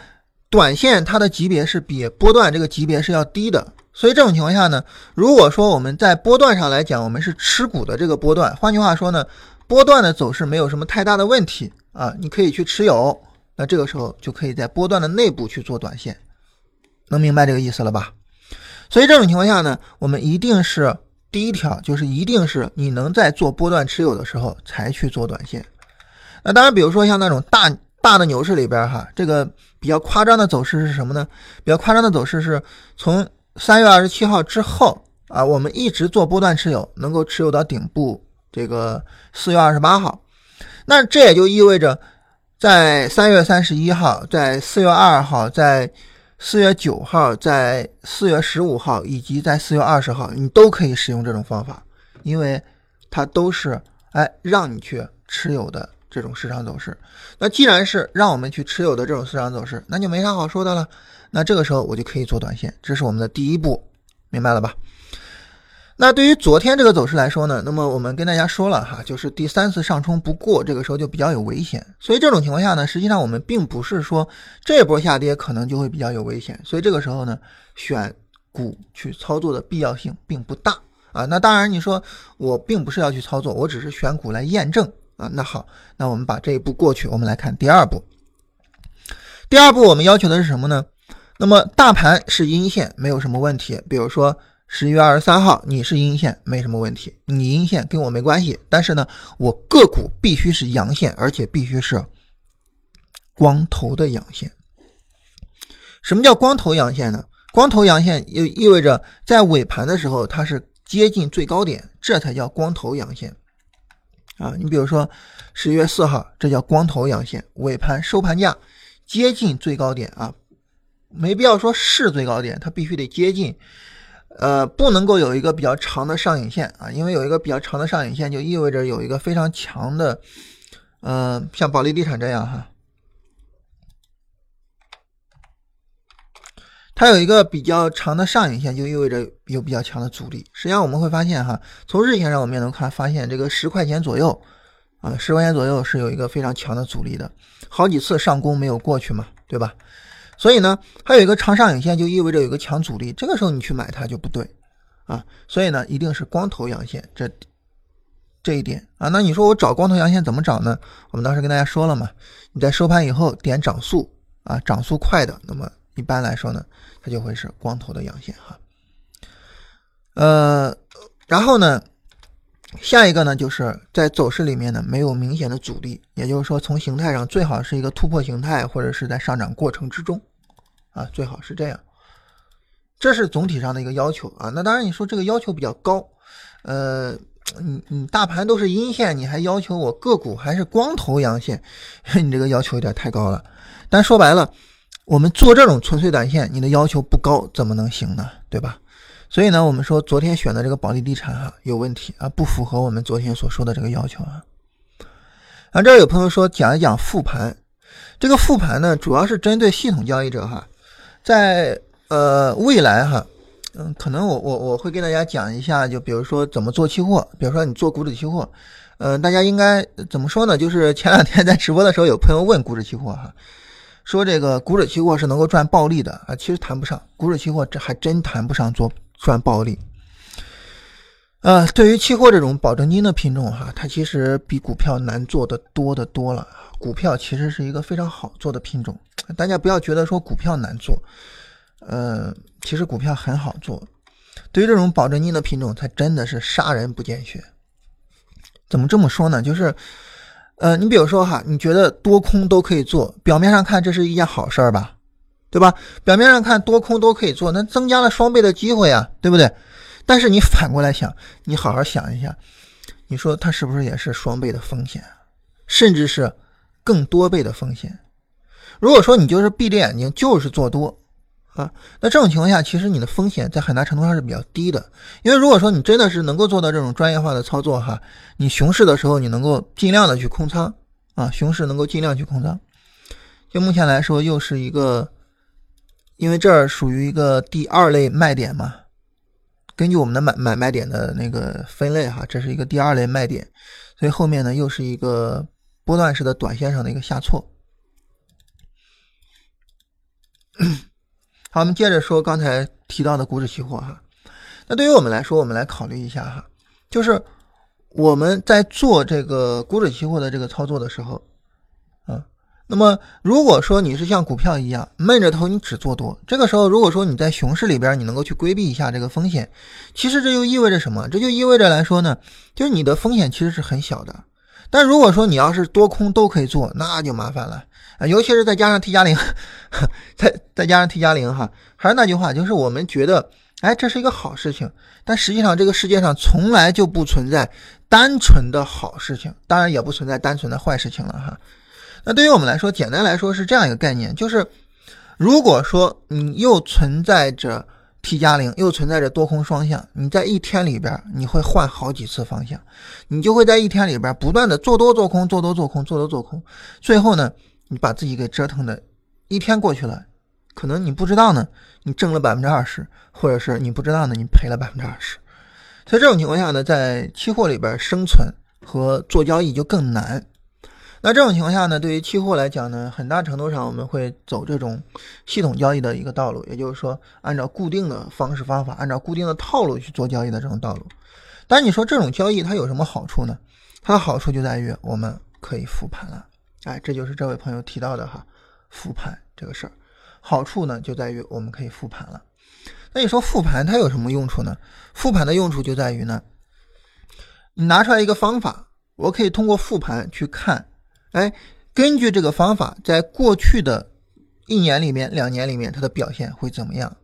短线它的级别是比波段这个级别是要低的，所以这种情况下呢，如果说我们在波段上来讲，我们是持股的这个波段，换句话说呢，波段的走势没有什么太大的问题啊，你可以去持有，那这个时候就可以在波段的内部去做短线，能明白这个意思了吧？所以这种情况下呢，我们一定是。第一条就是一定是你能在做波段持有的时候才去做短线。那当然，比如说像那种大大的牛市里边哈，这个比较夸张的走势是什么呢？比较夸张的走势是从三月二十七号之后啊，我们一直做波段持有，能够持有到顶部这个四月二十八号。那这也就意味着，在三月三十一号，在四月二号，在四月九号，在四月十五号以及在四月二十号，你都可以使用这种方法，因为它都是哎让你去持有的这种市场走势。那既然是让我们去持有的这种市场走势，那就没啥好说的了。那这个时候我就可以做短线，这是我们的第一步，明白了吧？那对于昨天这个走势来说呢，那么我们跟大家说了哈，就是第三次上冲不过，这个时候就比较有危险。所以这种情况下呢，实际上我们并不是说这波下跌可能就会比较有危险。所以这个时候呢，选股去操作的必要性并不大啊。那当然你说我并不是要去操作，我只是选股来验证啊。那好，那我们把这一步过去，我们来看第二步。第二步我们要求的是什么呢？那么大盘是阴线，没有什么问题。比如说十一月二十三号你是阴线，没什么问题，你阴线跟我没关系。但是呢，我个股必须是阳线，而且必须是光头的阳线。什么叫光头阳线呢？光头阳线又意味着在尾盘的时候它是接近最高点，这才叫光头阳线啊！你比如说十一月四号，这叫光头阳线，尾盘收盘价接近最高点啊，没必要说是最高点，它必须得接近，呃，不能够有一个比较长的上影线啊，因为有一个比较长的上影线就意味着有一个非常强的，呃，像保利地产这样哈。它有一个比较长的上影线，就意味着有比较强的阻力。实际上我们会发现，哈，从日线上我们也能看发现，这个十块钱左右，啊，十块钱左右是有一个非常强的阻力的，好几次上攻没有过去嘛，对吧？所以呢，它有一个长上影线，就意味着有一个强阻力，这个时候你去买它就不对，啊，所以呢，一定是光头阳线，这这一点啊。那你说我找光头阳线怎么找呢？我们当时跟大家说了嘛，你在收盘以后点涨速啊，涨速快的，那么。一般来说呢，它就会是光头的阳线哈。呃，然后呢，下一个呢，就是在走势里面呢没有明显的阻力，也就是说从形态上最好是一个突破形态，或者是在上涨过程之中啊，最好是这样。这是总体上的一个要求啊。那当然你说这个要求比较高，呃，你你大盘都是阴线，你还要求我个股还是光头阳线，你这个要求有点太高了。但说白了。我们做这种纯粹短线，你的要求不高，怎么能行呢？对吧？所以呢，我们说昨天选的这个保利地产哈有问题啊，不符合我们昨天所说的这个要求啊。啊，这儿有朋友说讲一讲复盘，这个复盘呢，主要是针对系统交易者哈，在呃未来哈，嗯，可能我我我会跟大家讲一下，就比如说怎么做期货，比如说你做股指期货，呃，大家应该怎么说呢？就是前两天在直播的时候，有朋友问股指期货哈。说这个股指期货是能够赚暴利的啊，其实谈不上，股指期货这还真谈不上做赚暴利。呃，对于期货这种保证金的品种哈，它其实比股票难做的多的多了。股票其实是一个非常好做的品种，大家不要觉得说股票难做，呃，其实股票很好做。对于这种保证金的品种，它真的是杀人不见血。怎么这么说呢？就是。呃，你比如说哈，你觉得多空都可以做，表面上看这是一件好事儿吧，对吧？表面上看多空都可以做，那增加了双倍的机会啊，对不对？但是你反过来想，你好好想一下，你说它是不是也是双倍的风险，甚至是更多倍的风险？如果说你就是闭着眼睛就是做多。啊，那这种情况下，其实你的风险在很大程度上是比较低的，因为如果说你真的是能够做到这种专业化的操作哈，你熊市的时候你能够尽量的去空仓啊，熊市能够尽量去空仓。就目前来说，又是一个，因为这儿属于一个第二类卖点嘛，根据我们的买买卖点的那个分类哈，这是一个第二类卖点，所以后面呢又是一个波段式的短线上的一个下挫。好，我们接着说刚才提到的股指期货哈。那对于我们来说，我们来考虑一下哈，就是我们在做这个股指期货的这个操作的时候，啊，那么如果说你是像股票一样闷着头你只做多，这个时候如果说你在熊市里边你能够去规避一下这个风险，其实这就意味着什么？这就意味着来说呢，就是你的风险其实是很小的。但如果说你要是多空都可以做，那就麻烦了啊！尤其是再加上 T 加零，再再加上 T 加零哈，还是那句话，就是我们觉得，哎，这是一个好事情，但实际上这个世界上从来就不存在单纯的好事情，当然也不存在单纯的坏事情了哈。那对于我们来说，简单来说是这样一个概念，就是如果说你又存在着。T 加零又存在着多空双向，你在一天里边你会换好几次方向，你就会在一天里边不断的做多做空做多做空做多做空，最后呢，你把自己给折腾的，一天过去了，可能你不知道呢，你挣了百分之二十，或者是你不知道呢，你赔了百分之二十，所以这种情况下呢，在期货里边生存和做交易就更难。那这种情况下呢，对于期货来讲呢，很大程度上我们会走这种系统交易的一个道路，也就是说，按照固定的方式方法，按照固定的套路去做交易的这种道路。但你说这种交易它有什么好处呢？它的好处就在于我们可以复盘了。哎，这就是这位朋友提到的哈，复盘这个事儿。好处呢就在于我们可以复盘了。那你说复盘它有什么用处呢？复盘的用处就在于呢，你拿出来一个方法，我可以通过复盘去看，哎，根据这个方法，在过去的一年里面、两年里面，它的表现会怎么样？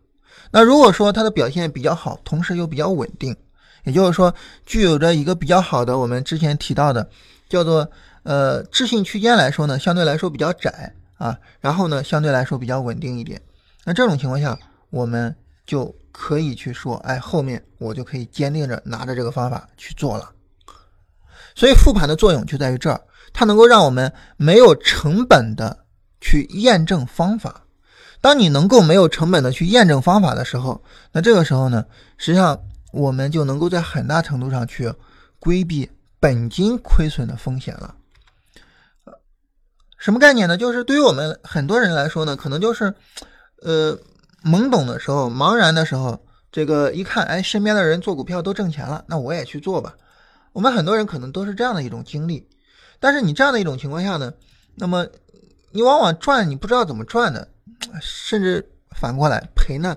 那如果说它的表现比较好，同时又比较稳定，也就是说具有着一个比较好的我们之前提到的叫做呃置信区间来说呢，相对来说比较窄啊，然后呢相对来说比较稳定一点。那这种情况下，我们就可以去说，哎，后面我就可以坚定着拿着这个方法去做了。所以复盘的作用就在于这儿，它能够让我们没有成本的去验证方法。当你能够没有成本的去验证方法的时候，那这个时候呢，实际上我们就能够在很大程度上去规避本金亏损的风险了。什么概念呢？就是对于我们很多人来说呢，可能就是，呃，懵懂的时候、茫然的时候，这个一看，哎，身边的人做股票都挣钱了，那我也去做吧。我们很多人可能都是这样的一种经历。但是你这样的一种情况下呢，那么你往往赚，你不知道怎么赚的。甚至反过来赔呢，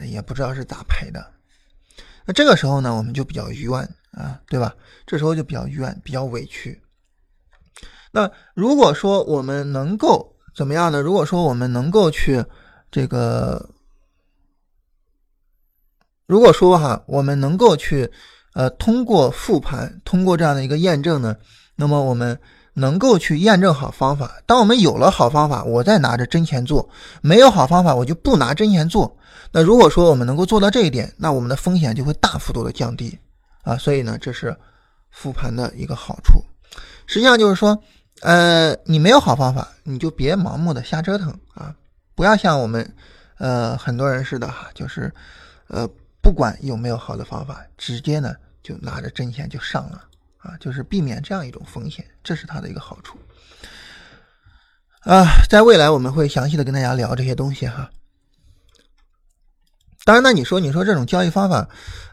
也不知道是咋赔的。那这个时候呢，我们就比较冤啊，对吧？这时候就比较冤，比较委屈。那如果说我们能够怎么样呢？如果说我们能够去这个，如果说哈，我们能够去呃，通过复盘，通过这样的一个验证呢，那么我们。能够去验证好方法。当我们有了好方法，我再拿着真钱做；没有好方法，我就不拿真钱做。那如果说我们能够做到这一点，那我们的风险就会大幅度的降低啊。所以呢，这是复盘的一个好处。实际上就是说，呃，你没有好方法，你就别盲目的瞎折腾啊！不要像我们呃很多人似的哈，就是呃不管有没有好的方法，直接呢就拿着真钱就上了。啊，就是避免这样一种风险，这是它的一个好处。啊，在未来我们会详细的跟大家聊这些东西哈。当然，那你说，你说这种交易方法，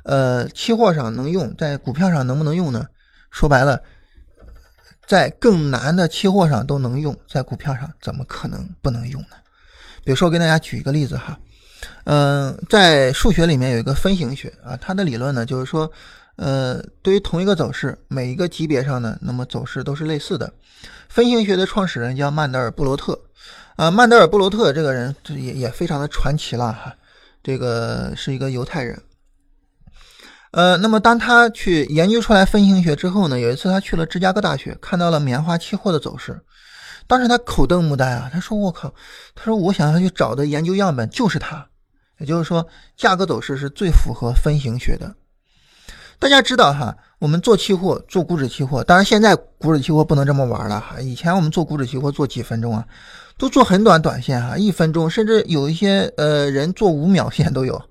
呃，期货上能用，在股票上能不能用呢？说白了，在更难的期货上都能用，在股票上怎么可能不能用呢？比如说，我给大家举一个例子哈，嗯，在数学里面有一个分形学啊，它的理论呢就是说。呃，对于同一个走势，每一个级别上呢，那么走势都是类似的。分形学的创始人叫曼德尔布罗特，啊，曼德尔布罗特这个人也也非常的传奇了哈，这个是一个犹太人。呃，那么当他去研究出来分形学之后呢，有一次他去了芝加哥大学，看到了棉花期货的走势，当时他口瞪目呆啊，他说我靠，他说我想要去找的研究样本就是他，也就是说价格走势是最符合分形学的。大家知道哈，我们做期货做股指期货，当然现在股指期货不能这么玩了哈。以前我们做股指期货做几分钟啊，都做很短短线哈，一分钟，甚至有一些呃人做五秒线都有，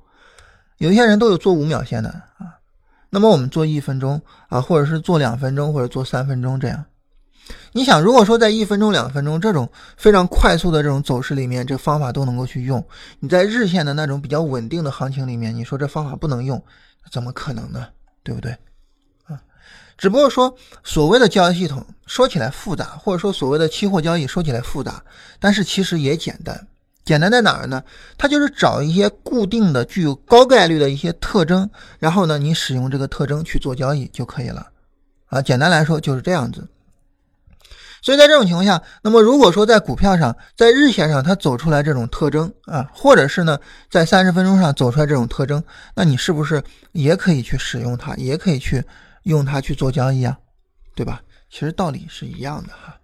有一些人都有做五秒线的啊。那么我们做一分钟啊，或者是做两分钟，或者做三分钟这样。你想，如果说在一分钟、两分钟这种非常快速的这种走势里面，这方法都能够去用，你在日线的那种比较稳定的行情里面，你说这方法不能用，怎么可能呢？对不对？啊，只不过说所谓的交易系统说起来复杂，或者说所谓的期货交易说起来复杂，但是其实也简单。简单在哪儿呢？它就是找一些固定的、具有高概率的一些特征，然后呢，你使用这个特征去做交易就可以了。啊，简单来说就是这样子。所以在这种情况下，那么如果说在股票上，在日线上它走出来这种特征啊，或者是呢在三十分钟上走出来这种特征，那你是不是也可以去使用它，也可以去用它去做交易啊？对吧？其实道理是一样的哈。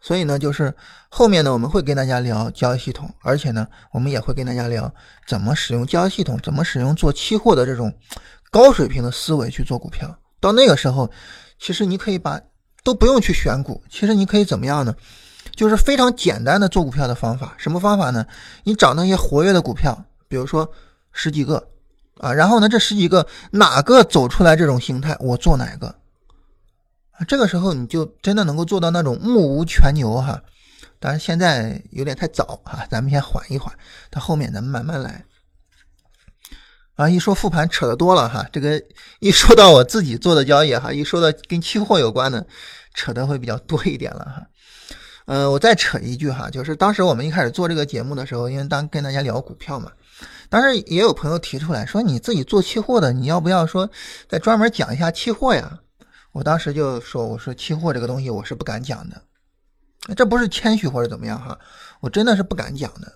所以呢，就是后面呢我们会跟大家聊交易系统，而且呢我们也会跟大家聊怎么使用交易系统，怎么使用做期货的这种高水平的思维去做股票。到那个时候，其实你可以把。都不用去选股，其实你可以怎么样呢？就是非常简单的做股票的方法。什么方法呢？你找那些活跃的股票，比如说十几个啊，然后呢，这十几个哪个走出来这种形态，我做哪个？这个时候你就真的能够做到那种目无全牛哈。当然现在有点太早啊，咱们先缓一缓，到后面咱们慢慢来。啊，一说复盘扯得多了哈，这个一说到我自己做的交易哈，一说到跟期货有关的。扯的会比较多一点了哈，呃，我再扯一句哈，就是当时我们一开始做这个节目的时候，因为当跟大家聊股票嘛，当时也有朋友提出来说，你自己做期货的，你要不要说再专门讲一下期货呀？我当时就说，我说期货这个东西我是不敢讲的，这不是谦虚或者怎么样哈，我真的是不敢讲的。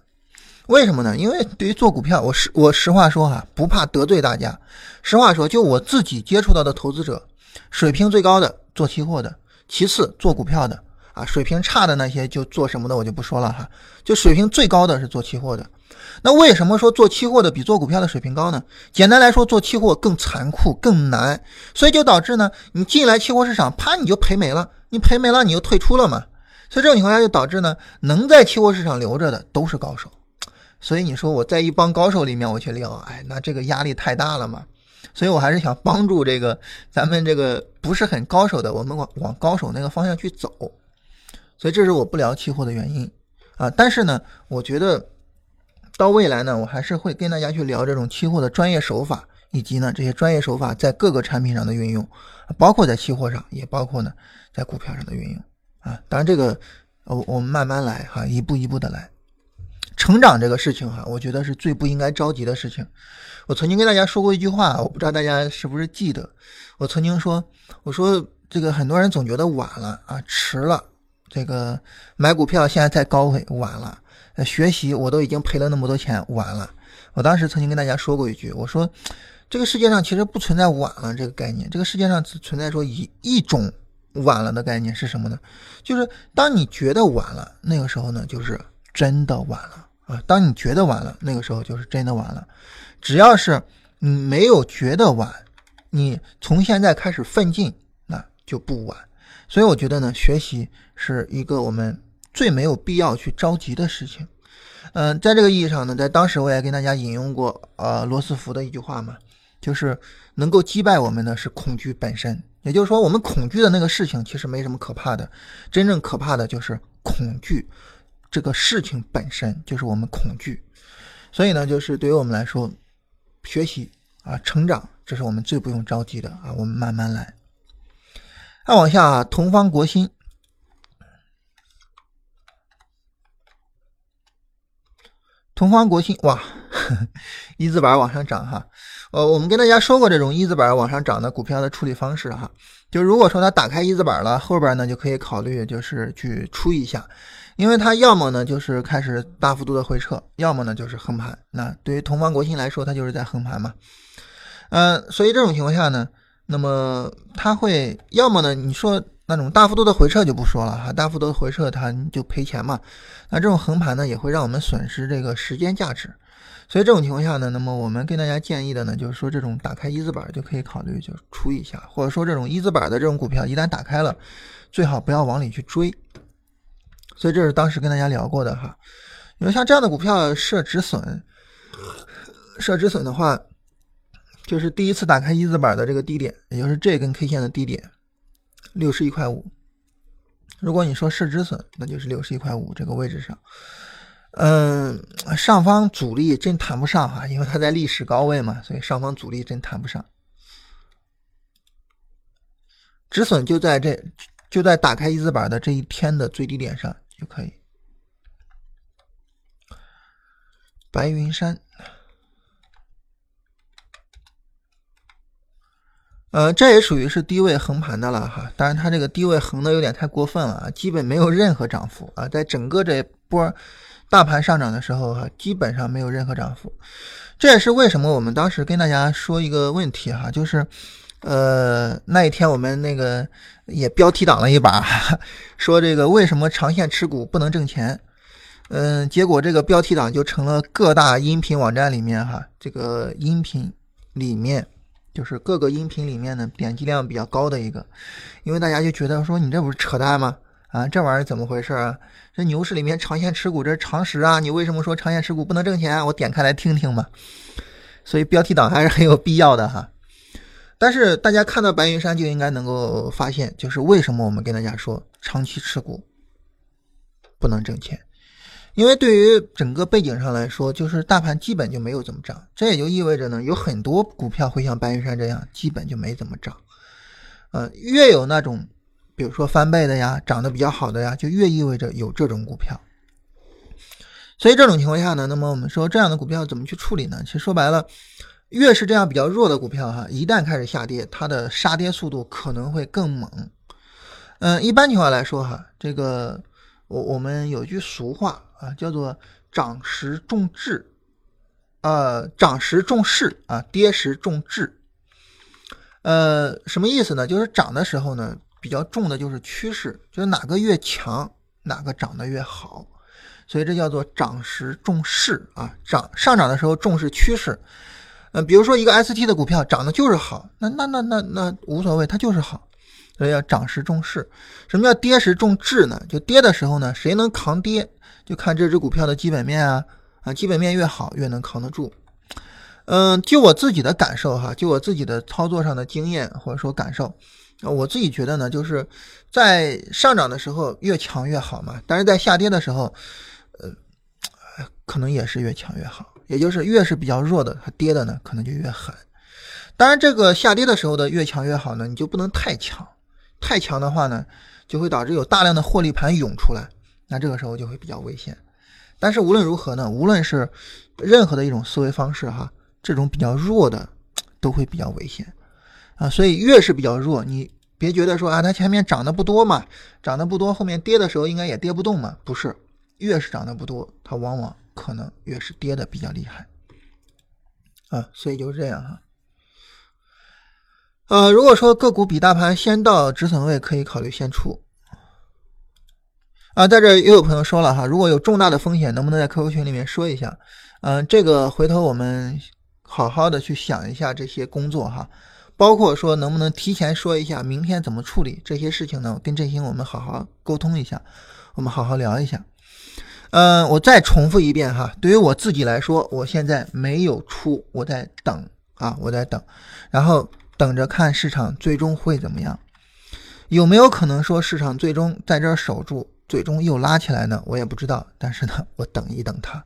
为什么呢？因为对于做股票，我实我实话说哈，不怕得罪大家。实话说，就我自己接触到的投资者，水平最高的做期货的，其次做股票的。啊，水平差的那些就做什么的我就不说了哈，就水平最高的是做期货的。那为什么说做期货的比做股票的水平高呢？简单来说，做期货更残酷、更难，所以就导致呢，你进来期货市场，啪你就赔没了，你赔没了你就退出了嘛。所以这种情况下就导致呢，能在期货市场留着的都是高手。所以你说我在一帮高手里面我去聊，哎，那这个压力太大了嘛。所以我还是想帮助这个咱们这个不是很高手的，我们往往高手那个方向去走。所以这是我不聊期货的原因啊，但是呢，我觉得到未来呢，我还是会跟大家去聊这种期货的专业手法，以及呢这些专业手法在各个产品上的运用，包括在期货上，也包括呢在股票上的运用啊。当然这个，我我们慢慢来哈，一步一步的来。成长这个事情哈，我觉得是最不应该着急的事情。我曾经跟大家说过一句话，我不知道大家是不是记得，我曾经说，我说这个很多人总觉得晚了啊，迟了。这个买股票现在在高位晚了，学习我都已经赔了那么多钱晚了。我当时曾经跟大家说过一句，我说这个世界上其实不存在晚了这个概念，这个世界上只存在说一一种晚了的概念是什么呢？就是当你觉得晚了，那个时候呢就是真的晚了当你觉得晚了，那个时候就是真的晚了。只要是你没有觉得晚，你从现在开始奋进，那就不晚。所以我觉得呢，学习是一个我们最没有必要去着急的事情。嗯，在这个意义上呢，在当时我也跟大家引用过呃罗斯福的一句话嘛，就是能够击败我们的是恐惧本身。也就是说，我们恐惧的那个事情其实没什么可怕的，真正可怕的就是恐惧这个事情本身，就是我们恐惧。所以呢，就是对于我们来说，学习啊，成长，这是我们最不用着急的啊，我们慢慢来。再往下，同方国新，同方国新，哇，一字板往上涨哈。呃，我们跟大家说过这种一字板往上涨的股票的处理方式哈。就如果说它打开一字板了，后边呢就可以考虑就是去出一下，因为它要么呢就是开始大幅度的回撤，要么呢就是横盘。那对于同方国新来说，它就是在横盘嘛。嗯，所以这种情况下呢。那么它会要么呢？你说那种大幅度的回撤就不说了哈，大幅度的回撤它就赔钱嘛。那这种横盘呢，也会让我们损失这个时间价值。所以这种情况下呢，那么我们跟大家建议的呢，就是说这种打开一字板就可以考虑就出一下，或者说这种一字板的这种股票一旦打开了，最好不要往里去追。所以这是当时跟大家聊过的哈。因为像这样的股票设止损，设止损的话。就是第一次打开一字板的这个低点，也就是这根 K 线的低点，六十一块五。如果你说设止损，那就是六十一块五这个位置上。嗯，上方阻力真谈不上哈，因为它在历史高位嘛，所以上方阻力真谈不上。止损就在这，就在打开一字板的这一天的最低点上就可以。白云山。呃，这也属于是低位横盘的了哈，当然它这个低位横的有点太过分了啊，基本没有任何涨幅啊，在整个这波大盘上涨的时候哈，基本上没有任何涨幅。这也是为什么我们当时跟大家说一个问题哈，就是呃那一天我们那个也标题党了一把，说这个为什么长线持股不能挣钱？嗯，结果这个标题党就成了各大音频网站里面哈，这个音频里面。就是各个音频里面呢，点击量比较高的一个，因为大家就觉得说你这不是扯淡吗？啊，这玩意儿怎么回事啊？这牛市里面长线持股这是常识啊，你为什么说长线持股不能挣钱？我点开来听听吧。所以标题党还是很有必要的哈。但是大家看到白云山就应该能够发现，就是为什么我们跟大家说长期持股不能挣钱。因为对于整个背景上来说，就是大盘基本就没有怎么涨，这也就意味着呢，有很多股票会像白云山这样，基本就没怎么涨。呃，越有那种比如说翻倍的呀，涨得比较好的呀，就越意味着有这种股票。所以这种情况下呢，那么我们说这样的股票怎么去处理呢？其实说白了，越是这样比较弱的股票哈，一旦开始下跌，它的杀跌速度可能会更猛。嗯，一般情况来说哈，这个我我们有句俗话啊，叫做涨时重质，呃，涨时重势啊，跌时重质。呃，什么意思呢？就是涨的时候呢，比较重的就是趋势，就是哪个越强，哪个涨得越好。所以这叫做涨时重势啊，涨上涨的时候重视趋势，呃，比如说一个 ST 的股票涨的就是好，那那那那那无所谓，它就是好，所以要涨时重势。什么叫跌时重质呢？就跌的时候呢，谁能扛跌，就看这只股票的基本面啊啊，基本面越好，越能扛得住。嗯，就我自己的感受哈，就我自己的操作上的经验或者说感受，我自己觉得呢，就是在上涨的时候越强越好嘛，但是在下跌的时候。呃 可能也是越强越好，也就是越是比较弱的，它跌的呢可能就越狠。当然，这个下跌的时候的越强越好呢，你就不能太强，太强的话呢，就会导致有大量的获利盘涌出来，那这个时候就会比较危险。但是无论如何呢，无论是任何的一种思维方式哈，这种比较弱的都会比较危险啊。所以越是比较弱，你别觉得说啊，它前面涨的不多嘛，涨的不多，后面跌的时候应该也跌不动嘛，不是，越是涨的不多，它往往。可能越是跌的比较厉害，啊，所以就是这样哈。呃，如果说个股比大盘先到止损位，可以考虑先出。啊，在这又有朋友说了哈，如果有重大的风险，能不能在 QQ 群里面说一下？嗯，这个回头我们好好的去想一下这些工作哈，包括说能不能提前说一下明天怎么处理这些事情呢？跟振兴我们好好沟通一下，我们好好聊一下。嗯，我再重复一遍哈，对于我自己来说，我现在没有出，我在等啊，我在等，然后等着看市场最终会怎么样，有没有可能说市场最终在这儿守住，最终又拉起来呢？我也不知道，但是呢，我等一等它，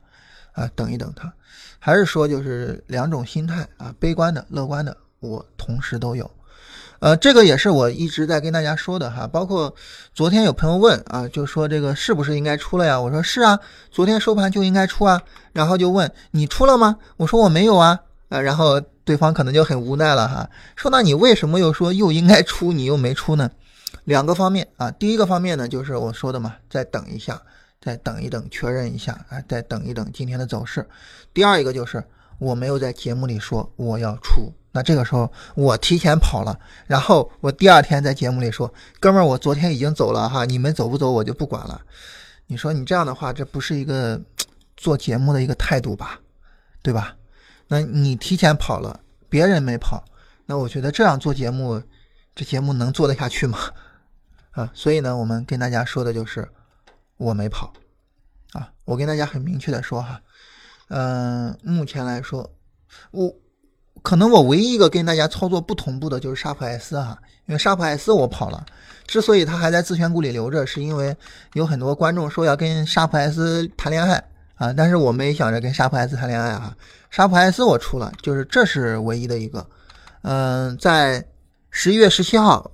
啊，等一等它，还是说就是两种心态啊，悲观的、乐观的，我同时都有。呃，这个也是我一直在跟大家说的哈，包括昨天有朋友问啊，就说这个是不是应该出了呀？我说是啊，昨天收盘就应该出啊。然后就问你出了吗？我说我没有啊。呃，然后对方可能就很无奈了哈，说那你为什么又说又应该出，你又没出呢？两个方面啊，第一个方面呢，就是我说的嘛，再等一下，再等一等，确认一下啊，再等一等今天的走势。第二一个就是我没有在节目里说我要出。那这个时候我提前跑了，然后我第二天在节目里说：“哥们儿，我昨天已经走了哈，你们走不走我就不管了。”你说你这样的话，这不是一个做节目的一个态度吧？对吧？那你提前跑了，别人没跑，那我觉得这样做节目，这节目能做得下去吗？啊，所以呢，我们跟大家说的就是我没跑啊，我跟大家很明确的说哈，嗯，目前来说我。可能我唯一一个跟大家操作不同步的就是沙普 S 哈，因为沙普 S 我跑了，之所以它还在自选股里留着，是因为有很多观众说要跟沙普 S 谈恋爱啊，但是我没想着跟沙普 S 谈恋爱哈，沙普 S 我出了，就是这是唯一的一个，嗯，在十一月十七号，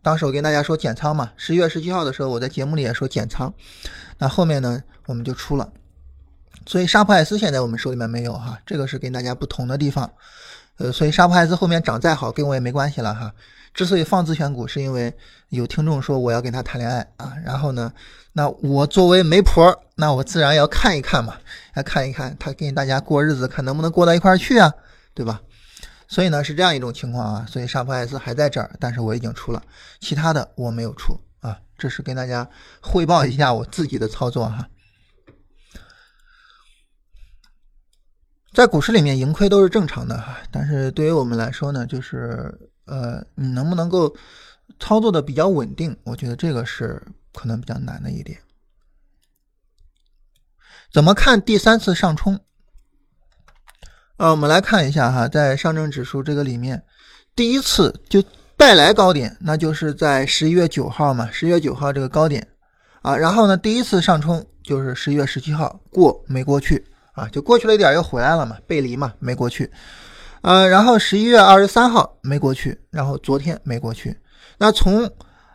当时我跟大家说减仓嘛，十一月十七号的时候我在节目里也说减仓，那后面呢我们就出了。所以沙普艾斯现在我们手里面没有哈，这个是跟大家不同的地方。呃，所以沙普艾斯后面涨再好跟我也没关系了哈。之所以放自选股，是因为有听众说我要跟他谈恋爱啊，然后呢，那我作为媒婆，那我自然要看一看嘛，要看一看他跟大家过日子，看能不能过到一块去啊，对吧？所以呢是这样一种情况啊，所以沙普艾斯还在这儿，但是我已经出了，其他的我没有出啊，这是跟大家汇报一下我自己的操作哈。在股市里面盈亏都是正常的哈，但是对于我们来说呢，就是呃，你能不能够操作的比较稳定？我觉得这个是可能比较难的一点。怎么看第三次上冲？呃，我们来看一下哈，在上证指数这个里面，第一次就带来高点，那就是在十一月九号嘛，十一月九号这个高点啊，然后呢，第一次上冲就是十一月十七号过没过去。啊，就过去了一点又回来了嘛，背离嘛，没过去。呃，然后十一月二十三号没过去，然后昨天没过去。那从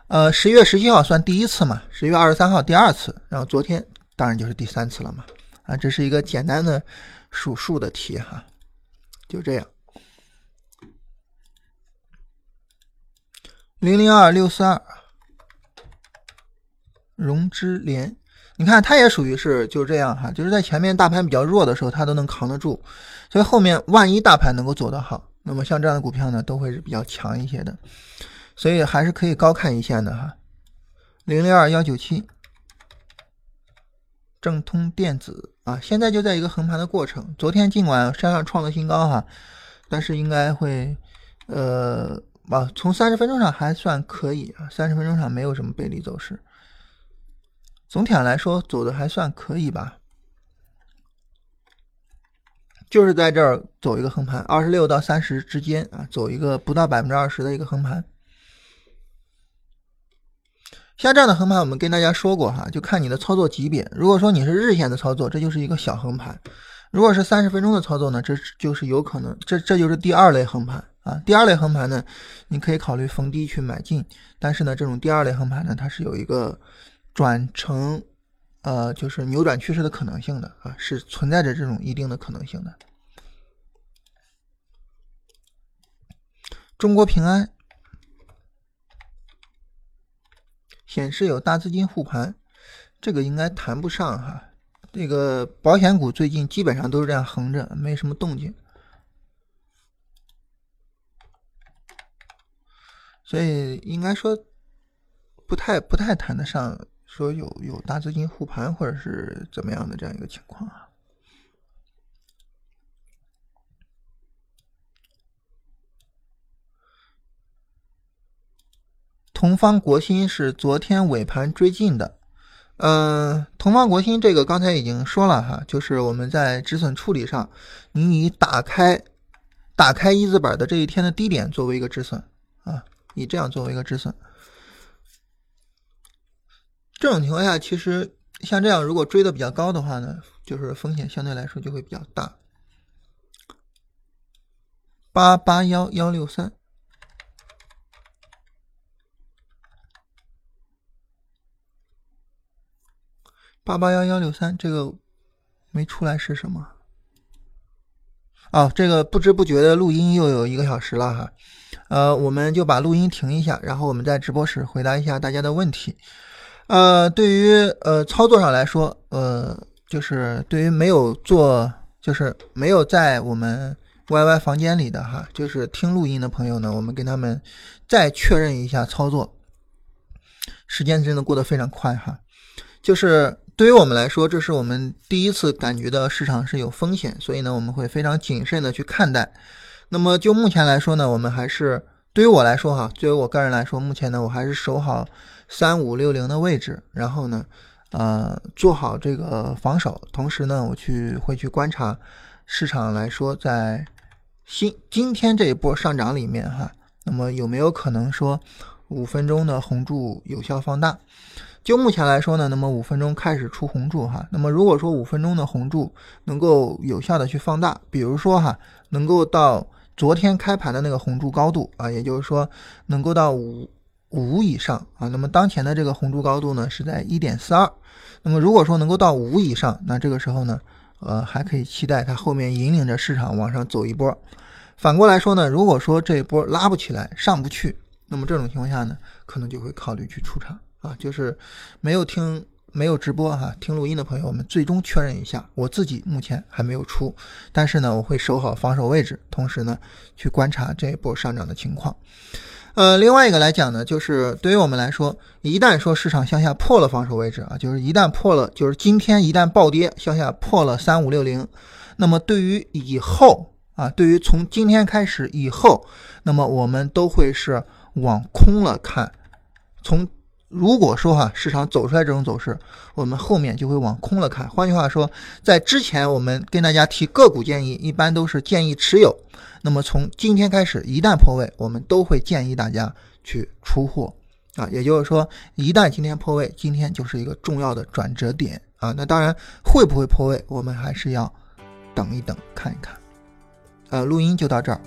呃，十一月十七号算第一次嘛，十一月二十三号第二次，然后昨天当然就是第三次了嘛。啊，这是一个简单的数数的题哈，就这样。零零二六四二，融之联，你看它也属于是就是这样哈，就是在前面大盘比较弱的时候，它都能扛得住，所以后面万一大盘能够走得好，那么像这样的股票呢，都会是比较强一些的。所以还是可以高看一线的哈，零零二幺九七，正通电子啊，现在就在一个横盘的过程。昨天尽管山上创了新高哈，但是应该会，呃，啊，从三十分钟上还算可以啊，三十分钟上没有什么背离走势，总体上来说走的还算可以吧，就是在这儿走一个横盘，二十六到三十之间啊，走一个不到百分之二十的一个横盘。像这样的横盘，我们跟大家说过哈，就看你的操作级别。如果说你是日线的操作，这就是一个小横盘；如果是三十分钟的操作呢，这就是有可能，这这就是第二类横盘啊。第二类横盘呢，你可以考虑逢低去买进，但是呢，这种第二类横盘呢，它是有一个转成呃，就是扭转趋势的可能性的啊，是存在着这种一定的可能性的。中国平安。显示有大资金护盘，这个应该谈不上哈。这个保险股最近基本上都是这样横着，没什么动静，所以应该说不太不太谈得上说有有大资金护盘或者是怎么样的这样一个情况啊。同方国新是昨天尾盘追进的，嗯，同方国新这个刚才已经说了哈，就是我们在止损处理上，你以打开打开一字板的这一天的低点作为一个止损啊，以这样作为一个止损。这种情况下，其实像这样，如果追的比较高的话呢，就是风险相对来说就会比较大。八八幺幺六三。八八幺幺六三，这个没出来是什么？啊，这个不知不觉的录音又有一个小时了哈。呃，我们就把录音停一下，然后我们在直播室回答一下大家的问题。呃，对于呃操作上来说，呃，就是对于没有做，就是没有在我们 YY 房间里的哈，就是听录音的朋友呢，我们跟他们再确认一下操作。时间真的过得非常快哈，就是。对于我们来说，这是我们第一次感觉到市场是有风险，所以呢，我们会非常谨慎的去看待。那么就目前来说呢，我们还是对于我来说哈，作为我个人来说，目前呢，我还是守好三五六零的位置，然后呢，呃，做好这个防守，同时呢，我去会去观察市场来说，在新今天这一波上涨里面哈，那么有没有可能说五分钟的红柱有效放大？就目前来说呢，那么五分钟开始出红柱哈，那么如果说五分钟的红柱能够有效的去放大，比如说哈，能够到昨天开盘的那个红柱高度啊，也就是说能够到五五以上啊，那么当前的这个红柱高度呢是在一点四二，那么如果说能够到五以上，那这个时候呢，呃，还可以期待它后面引领着市场往上走一波。反过来说呢，如果说这一波拉不起来，上不去，那么这种情况下呢，可能就会考虑去出场。啊，就是没有听没有直播哈，听录音的朋友，我们最终确认一下。我自己目前还没有出，但是呢，我会守好防守位置，同时呢，去观察这一波上涨的情况。呃，另外一个来讲呢，就是对于我们来说，一旦说市场向下破了防守位置啊，就是一旦破了，就是今天一旦暴跌向下破了三五六零，那么对于以后啊，对于从今天开始以后，那么我们都会是往空了看，从。如果说哈市场走出来这种走势，我们后面就会往空了看。换句话说，在之前我们跟大家提个股建议，一般都是建议持有。那么从今天开始，一旦破位，我们都会建议大家去出货啊。也就是说，一旦今天破位，今天就是一个重要的转折点啊。那当然会不会破位，我们还是要等一等看一看。呃，录音就到这儿。